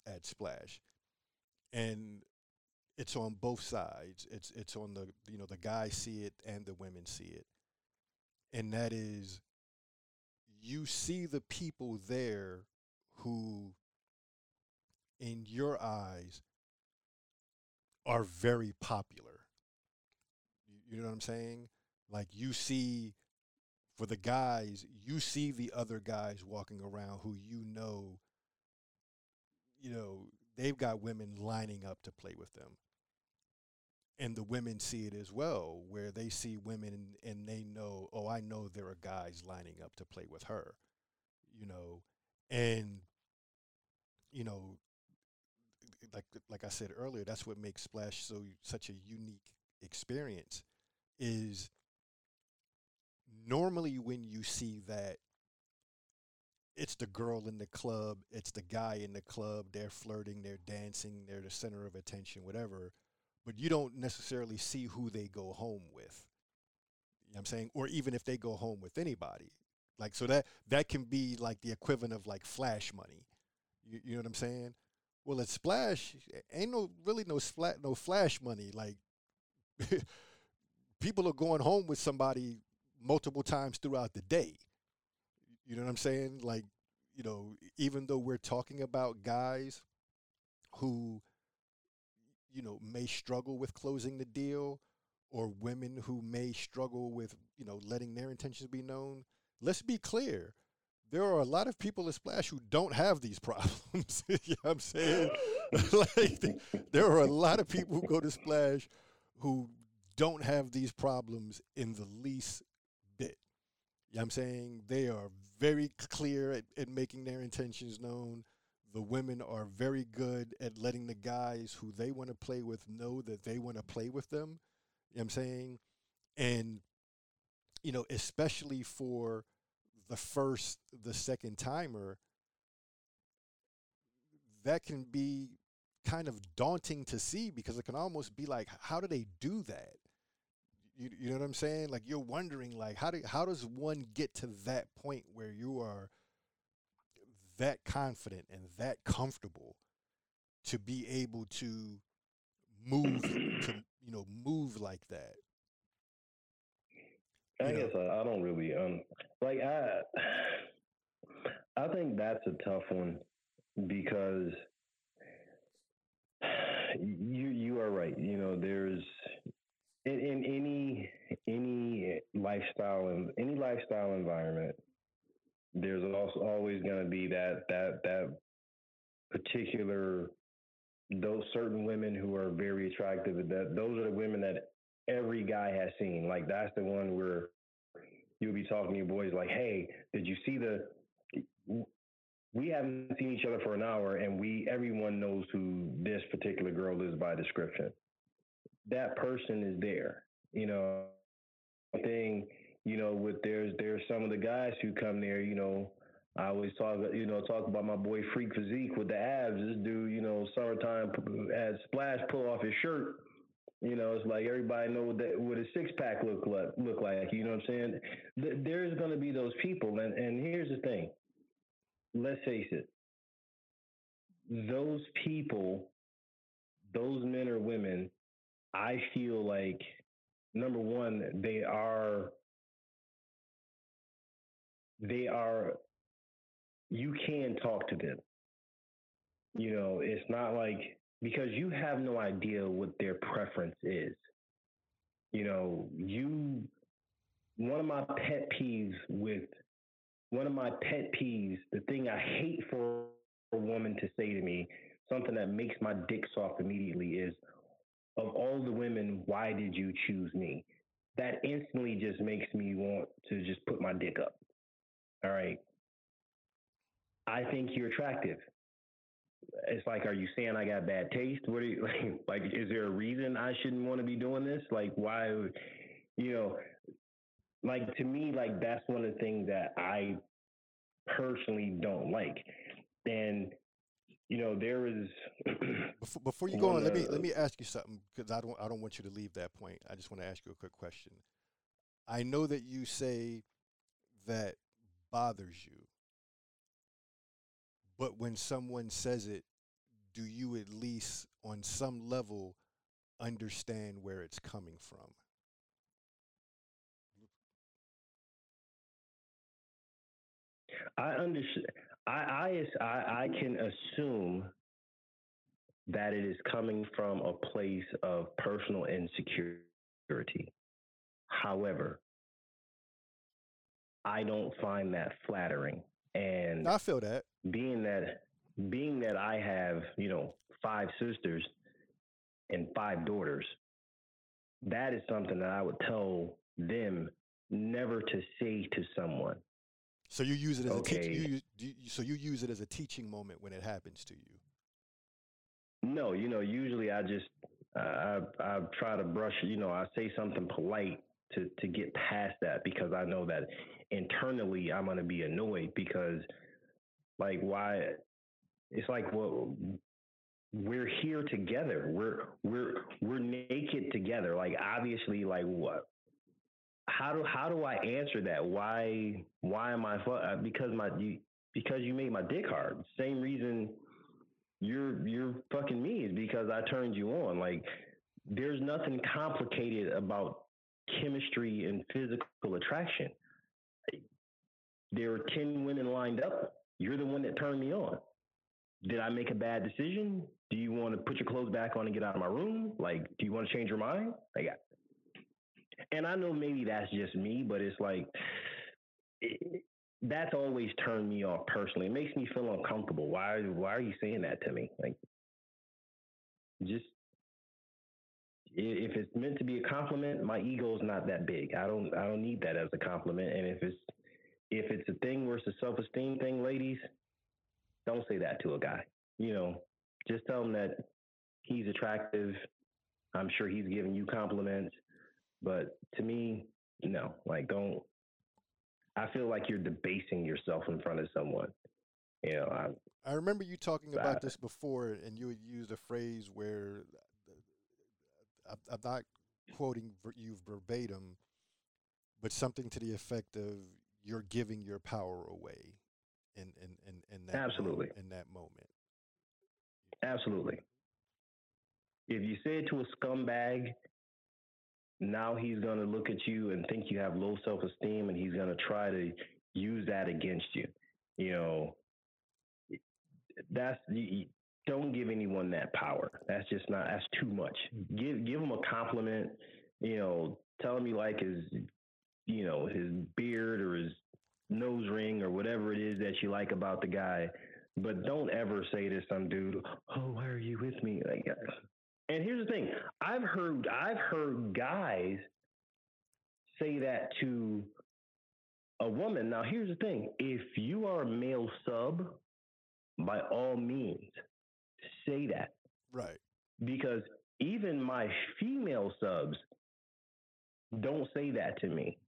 at Splash, and it's on both sides. It's it's on the you know the guys see it and the women see it, and that is you see the people there who, in your eyes, are very popular. You know what I'm saying? Like you see, for the guys, you see the other guys walking around who you know, you know, they've got women lining up to play with them. And the women see it as well, where they see women and they know, oh, I know there are guys lining up to play with her, you know, and you know, like like I said earlier, that's what makes Splash so such a unique experience. Is normally when you see that it's the girl in the club, it's the guy in the club, they're flirting, they're dancing, they're the center of attention, whatever, but you don't necessarily see who they go home with. You know what I'm saying? Or even if they go home with anybody. Like so that that can be like the equivalent of like flash money. You, you know what I'm saying? Well, at Splash, ain't no really no flat no flash money. Like people are going home with somebody multiple times throughout the day. You know what I'm saying? Like, you know, even though we're talking about guys who, you know, may struggle with closing the deal or women who may struggle with, you know, letting their intentions be known, let's be clear there are a lot of people at Splash who don't have these problems. you know what I'm saying? like there are a lot of people who go to Splash who don't have these problems in the least bit. You know I'm saying? They are very clear at, at making their intentions known. The women are very good at letting the guys who they want to play with know that they want to play with them. You know I'm saying? And, you know, especially for the first, the second timer, that can be kind of daunting to see because it can almost be like, how do they do that? You, you know what I'm saying? Like you're wondering, like how do how does one get to that point where you are that confident and that comfortable to be able to move to you know move like that? I guess I, I, don't really um like I I think that's a tough one because you you are right. You know, there's in, in any any lifestyle and any lifestyle environment, there's also always going to be that that that particular those certain women who are very attractive. That those are the women that every guy has seen. Like that's the one where you'll be talking to your boys like, "Hey, did you see the?" We haven't seen each other for an hour, and we everyone knows who this particular girl is by description. That person is there, you know. Thing, you know, with there's there's some of the guys who come there, you know. I always talk, you know, talk about my boy Freak Physique with the abs. This dude, you know, summertime at Splash pull off his shirt you know, it's like everybody know what, that, what a six pack look like. Look like, you know what I'm saying? There's going to be those people, and and here's the thing. Let's face it. Those people, those men or women, I feel like number one, they are they are you can talk to them. You know, it's not like because you have no idea what their preference is. You know, you one of my pet peeves with one of my pet peeves, the thing I hate for a woman to say to me, something that makes my dick soft immediately is of all the women, why did you choose me? That instantly just makes me want to just put my dick up. All right. I think you're attractive it's like, are you saying I got bad taste? What are you like? Like, is there a reason I shouldn't want to be doing this? Like, why? You know, like to me, like that's one of the things that I personally don't like. And you know, there is. before, before you go on, let me let me ask you something because I don't I don't want you to leave that point. I just want to ask you a quick question. I know that you say that bothers you, but when someone says it, do you at least on some level understand where it's coming from? I understand. I, I, I can assume that it is coming from a place of personal insecurity. However, I don't find that flattering. And I feel that being that being that I have, you know, five sisters and five daughters, that is something that I would tell them never to say to someone. So you use it as okay. a teaching. You, you, so you use it as a teaching moment when it happens to you. No, you know, usually I just I I try to brush. You know, I say something polite to to get past that because I know that internally I'm gonna be annoyed because like why it's like well we're here together we're we're we're naked together like obviously like what how do how do I answer that? Why why am I uh, because my because you made my dick hard. Same reason you're you're fucking me is because I turned you on. Like there's nothing complicated about chemistry and physical attraction. There were ten women lined up. You're the one that turned me on. Did I make a bad decision? Do you want to put your clothes back on and get out of my room? Like, do you want to change your mind? Like, and I know maybe that's just me, but it's like it, that's always turned me off personally. It makes me feel uncomfortable. Why why are you saying that to me? Like just if it's meant to be a compliment, my ego is not that big. I don't I don't need that as a compliment. And if it's if it's a thing where it's a self esteem thing, ladies, don't say that to a guy. You know, just tell him that he's attractive. I'm sure he's giving you compliments. But to me, no, like don't. I feel like you're debasing yourself in front of someone. You know, I. I remember you talking about I, this before, and you had used a phrase where I'm not quoting you verbatim, but something to the effect of "you're giving your power away." In in in, in that absolutely moment, in that moment. Absolutely. If you say it to a scumbag now he's going to look at you and think you have low self esteem and he's going to try to use that against you. You know, that's you, don't give anyone that power. That's just not, that's too much. Mm-hmm. Give, give him a compliment, you know, tell him you like his, you know, his beard or his nose ring or whatever it is that you like about the guy. But don't ever say to some dude, "Oh, why are you with me?" Like, uh, and here's the thing: I've heard I've heard guys say that to a woman. Now, here's the thing: if you are a male sub, by all means, say that. Right. Because even my female subs don't say that to me.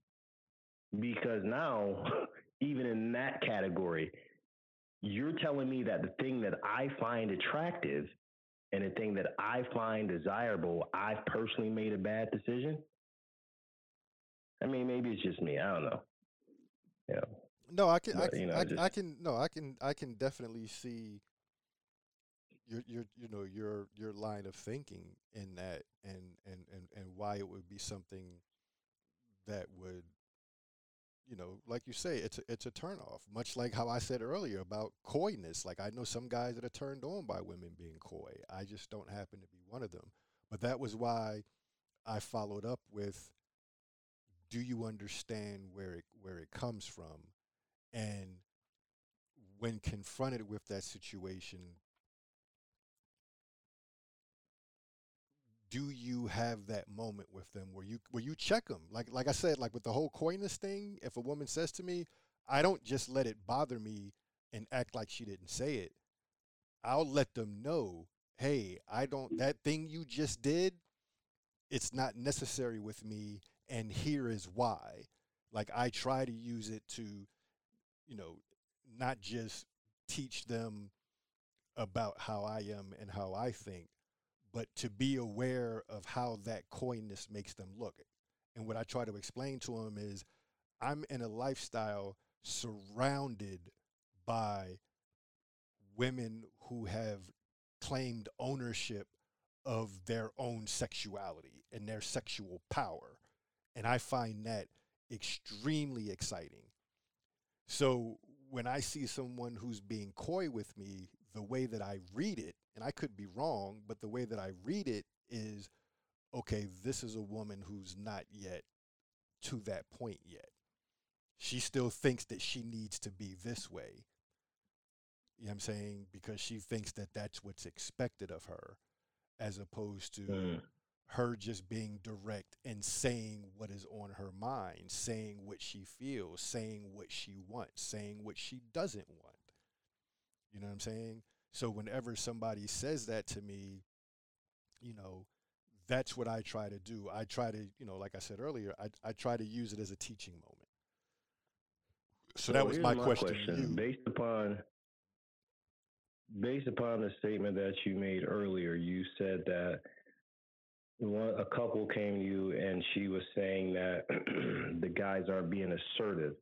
Because now, even in that category, you're telling me that the thing that I find attractive and the thing that I find desirable, I've personally made a bad decision. I mean, maybe it's just me. I don't know. Yeah. No, I can. But, I can. You know, I, just, I, can. No, I can. I can definitely see your your you know your your line of thinking in that, and and and and why it would be something that would you know, like you say, it's a, it's a turnoff. Much like how I said earlier about coyness. Like I know some guys that are turned on by women being coy. I just don't happen to be one of them. But that was why I followed up with, "Do you understand where it where it comes from?" And when confronted with that situation, do you have that moment with them where you where you check them like like i said like with the whole coyness thing if a woman says to me i don't just let it bother me and act like she didn't say it i'll let them know hey i don't mm. that thing you just did it's not necessary with me and here is why. Like i try to use it to you know not just teach them about how I am and how I think, but to be aware of how that coyness makes them look. And what I try to explain to them is I'm in a lifestyle surrounded by women who have claimed ownership of their own sexuality and their sexual power. And I find that extremely exciting. So when I see someone who's being coy with me, the way that I read it, and I could be wrong, but the way that I read it is okay, this is a woman who's not yet to that point yet. She still thinks that she needs to be this way. You know what I'm saying? Because she thinks that that's what's expected of her, as opposed to mm. her just being direct and saying what is on her mind, saying what she feels, saying what she wants, saying what she doesn't want. You know what I'm saying? So whenever somebody says that to me, you know, that's what I try to do. I try to, you know, like I said earlier, I, I try to use it as a teaching moment. So, so that was my, my question. question. Based upon based upon the statement that you made earlier, you said that one, a couple came to you and she was saying that the guys aren't being assertive.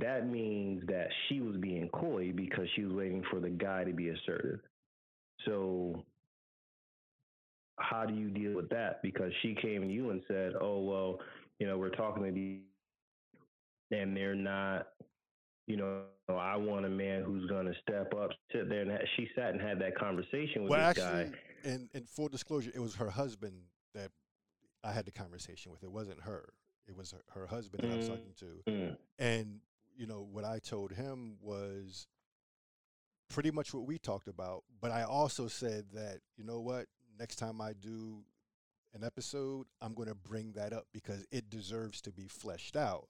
That means that she was being coy because she was waiting for the guy to be assertive. So how do you deal with that? Because she came to you and said, "Oh well, you know, we're talking to these, and they're not, you know, I want a man who's going to step up, sit there." And ha- she sat and had that conversation with well, this actually, guy. In, in full disclosure, it was her husband that I had the conversation with. It wasn't her. It was her, her husband that mm-hmm. I was talking to. Mm-hmm. And you know what I told him was pretty much what we talked about. But I also said that you know what next time I do an episode, I'm going to bring that up because it deserves to be fleshed out.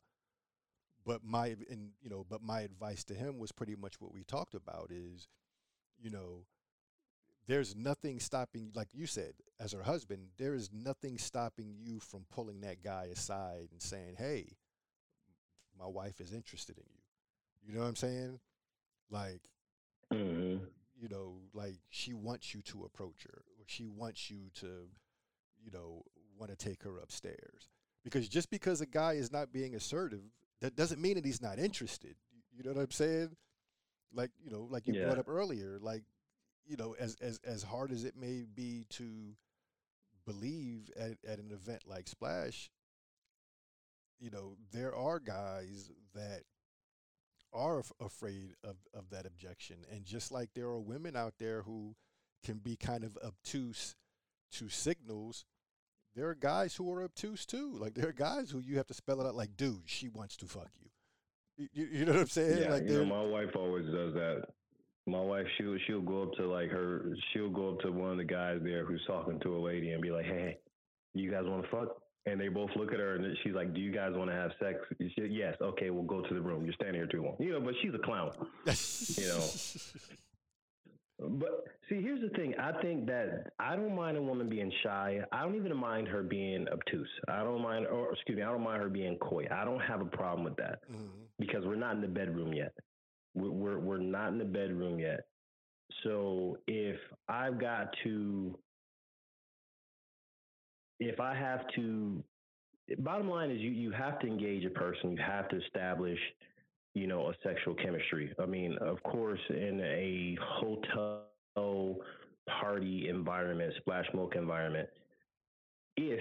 But my and you know, but my advice to him was pretty much what we talked about is, you know, there's nothing stopping like you said as her husband, there is nothing stopping you from pulling that guy aside and saying, "Hey, my wife is interested in you." You know what I'm saying? Like mm-hmm you know, like she wants you to approach her or she wants you to, you know, want to take her upstairs. Because just because a guy is not being assertive, that doesn't mean that he's not interested. You know what I'm saying? Like, you know, like you yeah. brought up earlier, like, you know, as as as hard as it may be to believe at, at an event like Splash, you know, there are guys that are af- afraid of, of that objection. And just like there are women out there who can be kind of obtuse to signals, there are guys who are obtuse too. Like there are guys who you have to spell it out like, dude, she wants to fuck you. You, you know what I'm saying? Yeah, like you know, my wife always does that. My wife, she'll she'll go up to like her, she'll go up to one of the guys there who's talking to a lady and be like, "Hey, you guys want to fuck?" And they both look at her and she's like, Do you guys want to have sex? She, yes. Okay, we'll go to the room. You're standing here too long. You know, but she's a clown. you know. But see, here's the thing. I think that I don't mind a woman being shy. I don't even mind her being obtuse. I don't mind, or excuse me, I don't mind her being coy. I don't have a problem with that mm-hmm. because we're not in the bedroom yet. We're, we're we're not in the bedroom yet. So if I've got to if I have to, bottom line is you you have to engage a person. You have to establish, you know, a sexual chemistry. I mean, of course, in a hotel party environment, splash smoke environment, if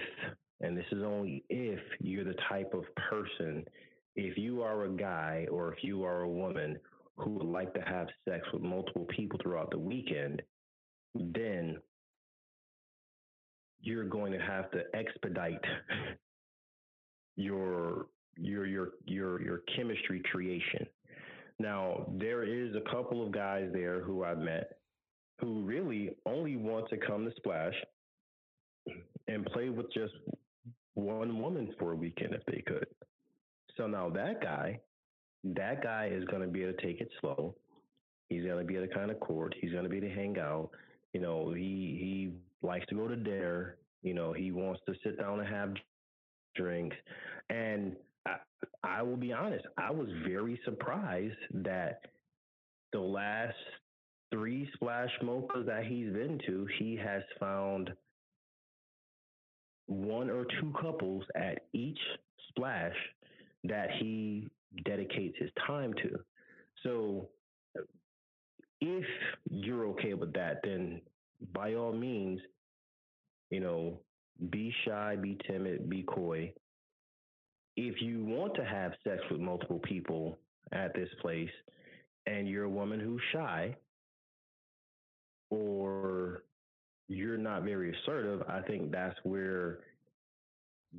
and this is only if you're the type of person, if you are a guy or if you are a woman who would like to have sex with multiple people throughout the weekend, then you're going to have to expedite your your your your your chemistry creation. Now, there is a couple of guys there who I've met who really only want to come to Splash and play with just one woman for a weekend if they could. So now that guy, that guy is going to be able to take it slow. He's going to be to kind of court. He's going to be to hang out. You know, he he likes to go to dinner. You know, he wants to sit down and have drinks. And I, I will be honest, I was very surprised that the last three splash mochas that he's been to, he has found one or two couples at each splash that he dedicates his time to. So if you're okay with that, then by all means, you know, be shy, be timid, be coy. If you want to have sex with multiple people at this place and you're a woman who's shy or you're not very assertive, I think that's where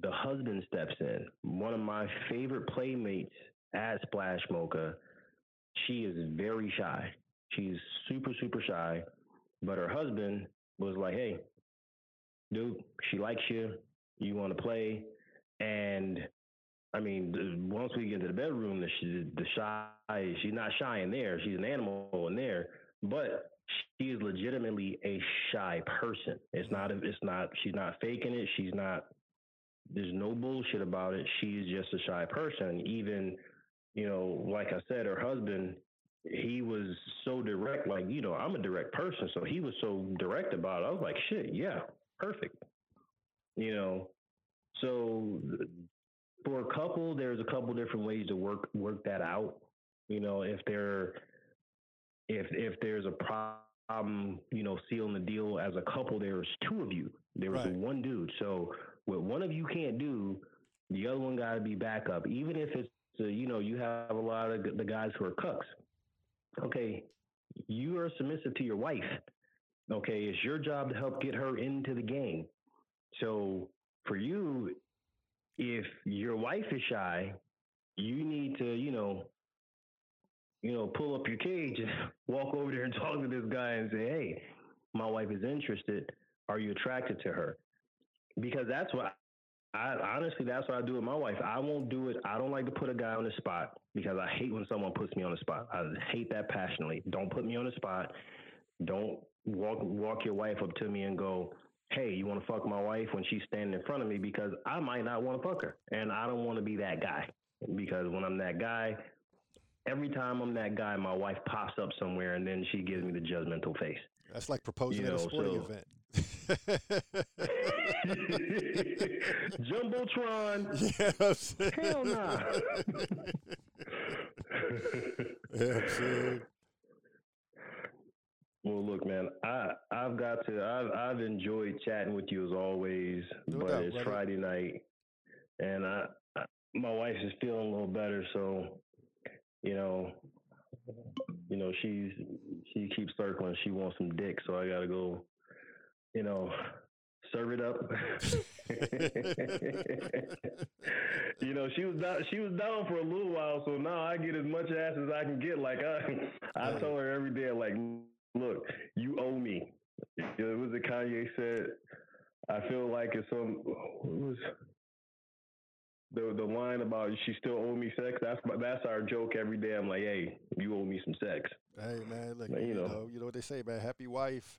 the husband steps in. One of my favorite playmates at Splash Mocha, she is very shy. She's super, super shy. But her husband was like, hey, dude, she likes you. You want to play. And I mean, once we get into the bedroom, the, the shy, she's not shy in there. She's an animal in there. But she is legitimately a shy person. It's not, it's not, she's not faking it. She's not, there's no bullshit about it. She's just a shy person. Even, you know, like I said, her husband, he was so direct. Like, you know, I'm a direct person, so he was so direct about it. I was like, shit, yeah, perfect. You know, so for a couple, there's a couple different ways to work work that out. You know, if there if if there's a problem, you know, sealing the deal as a couple, there's two of you. There was right. one dude. So what one of you can't do, the other one got to be backup. Even if it's uh, you know you have a lot of the guys who are cucks okay, you are submissive to your wife. Okay, it's your job to help get her into the game. So for you, if your wife is shy, you need to, you know, you know, pull up your cage and walk over there and talk to this guy and say, "Hey, my wife is interested. Are you attracted to her?" Because that's what I honestly, that's what I do with my wife. I won't do it. I don't like to put a guy on the spot because I hate when someone puts me on the spot. I hate that passionately. Don't put me on the spot. Don't walk walk your wife up to me and go, "Hey, you want to fuck my wife?" when she's standing in front of me because I might not want to fuck her, and I don't want to be that guy. Because when I'm that guy, every time I'm that guy, my wife pops up somewhere and then she gives me the judgmental face. That's like proposing you know, at a sporting so, event. Jumbotron. Yeah, Hell no. Nah. yeah, Well, look, man, I I've got to. I've I've enjoyed chatting with you as always, no but doubt, it's brother. Friday night, and I, I my wife is feeling a little better, so you know, you know she's she keeps circling. She wants some dick, so I got to go you know, serve it up. you know, she was down, she was down for a little while, so now I get as much ass as I can get. Like I, I told her every day, like, look, you owe me. It was a Kanye said. I feel like it's some was the the line about she still owe me sex. That's that's our joke every day. I'm like, hey, you owe me some sex. Hey man, look, you, you know, know, you know what they say, man. Happy wife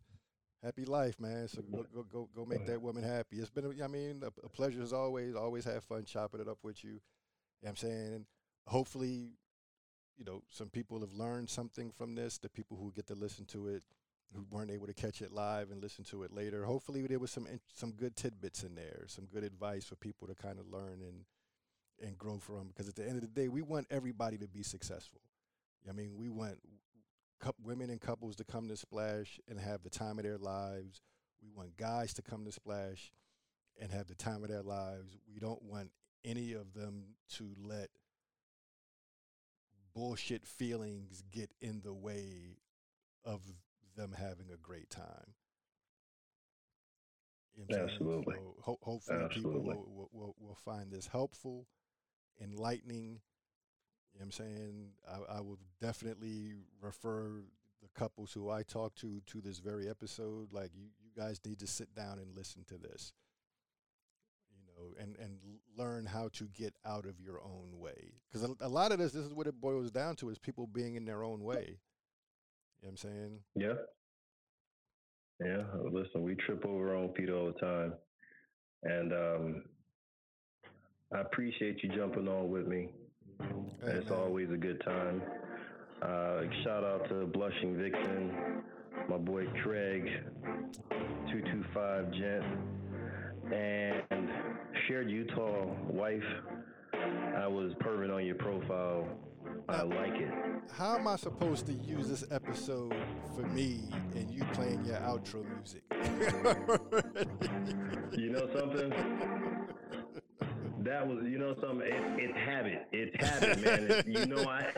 happy life, man. So go go go, go make that woman happy. It's been, a, I mean, a, a, pleasure as always. Always have fun chopping it up with you. you know I'm saying, hopefully, you know, some people have learned something from this. The people who get to listen to it, who weren't able to catch it live and listen to it later. Hopefully, there was some some good tidbits in there, some good advice for people to kind of learn and and grow from. Because at the end of the day, we want everybody to be successful. I mean, we want women and couples to come to Splash and have the time of their lives. We want guys to come to Splash and have the time of their lives. We don't want any of them to let bullshit feelings get in the way of them having a great time. You know Absolutely. So ho- hopefully, Absolutely. people will, will, will, find this helpful, enlightening, you know what I'm saying? I, I would definitely refer the couples who I talk to to this very episode. Like you, you guys need to sit down and listen to this. You know, and and learn how to get out of your own way. Because a, a, lot of this, this is what it boils down to: is people being in their own way. You know what I'm saying? Yeah. Yeah. Listen, we trip over our own feet all the time, and um, I appreciate you jumping on with me. Hey, it's man. always a good time. Uh, shout out to Blushing Vixen, my boy Craig, 225 Gent, and shared Utah wife. I was perving on your profile. I like it. How am I supposed to use this episode for me and you playing your outro music? you know something? That was, you know, something. It, it's habit. It's habit, man. It, you know, I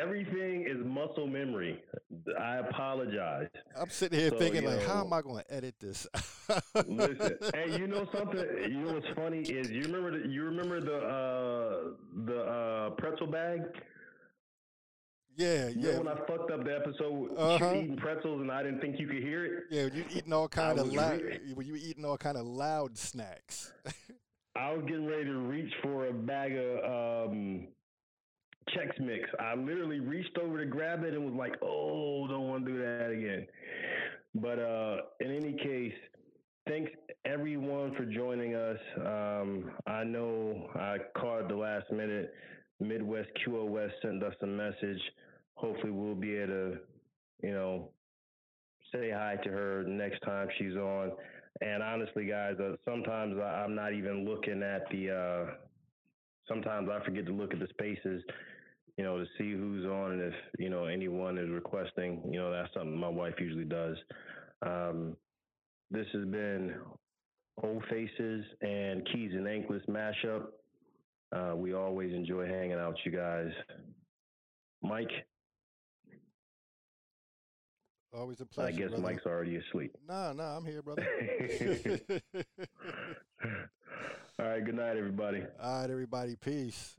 everything is muscle memory. I apologize. I'm sitting here so, thinking, like, know, how am I going to edit this? listen, hey, you know something? You know what's funny is you remember the, you remember the uh, the uh, pretzel bag. Yeah, you yeah. when I fucked up the episode, uh-huh. you eating pretzels and I didn't think you could hear it. Yeah, you eating all kind of loud. Re- you were eating all kind of loud snacks. I was getting ready to reach for a bag of um, Chex Mix. I literally reached over to grab it and was like, "Oh, don't want to do that again." But uh, in any case, thanks everyone for joining us. Um, I know I called the last minute. Midwest QoS sent us a message. Hopefully, we'll be able to, you know, say hi to her next time she's on. And honestly, guys, uh, sometimes I, am not even looking at the. Uh, sometimes I forget to look at the spaces, you know, to see who's on and if you know anyone is requesting. You know, that's something my wife usually does. Um, this has been Ofacez and Keys and Anklets mashup. Uh, we always enjoy hanging out with you guys. Mike, Always a pleasure. I guess brother. Mike's already asleep. No, no, I'm here, brother. All right, good night, everybody. All right, everybody. Peace.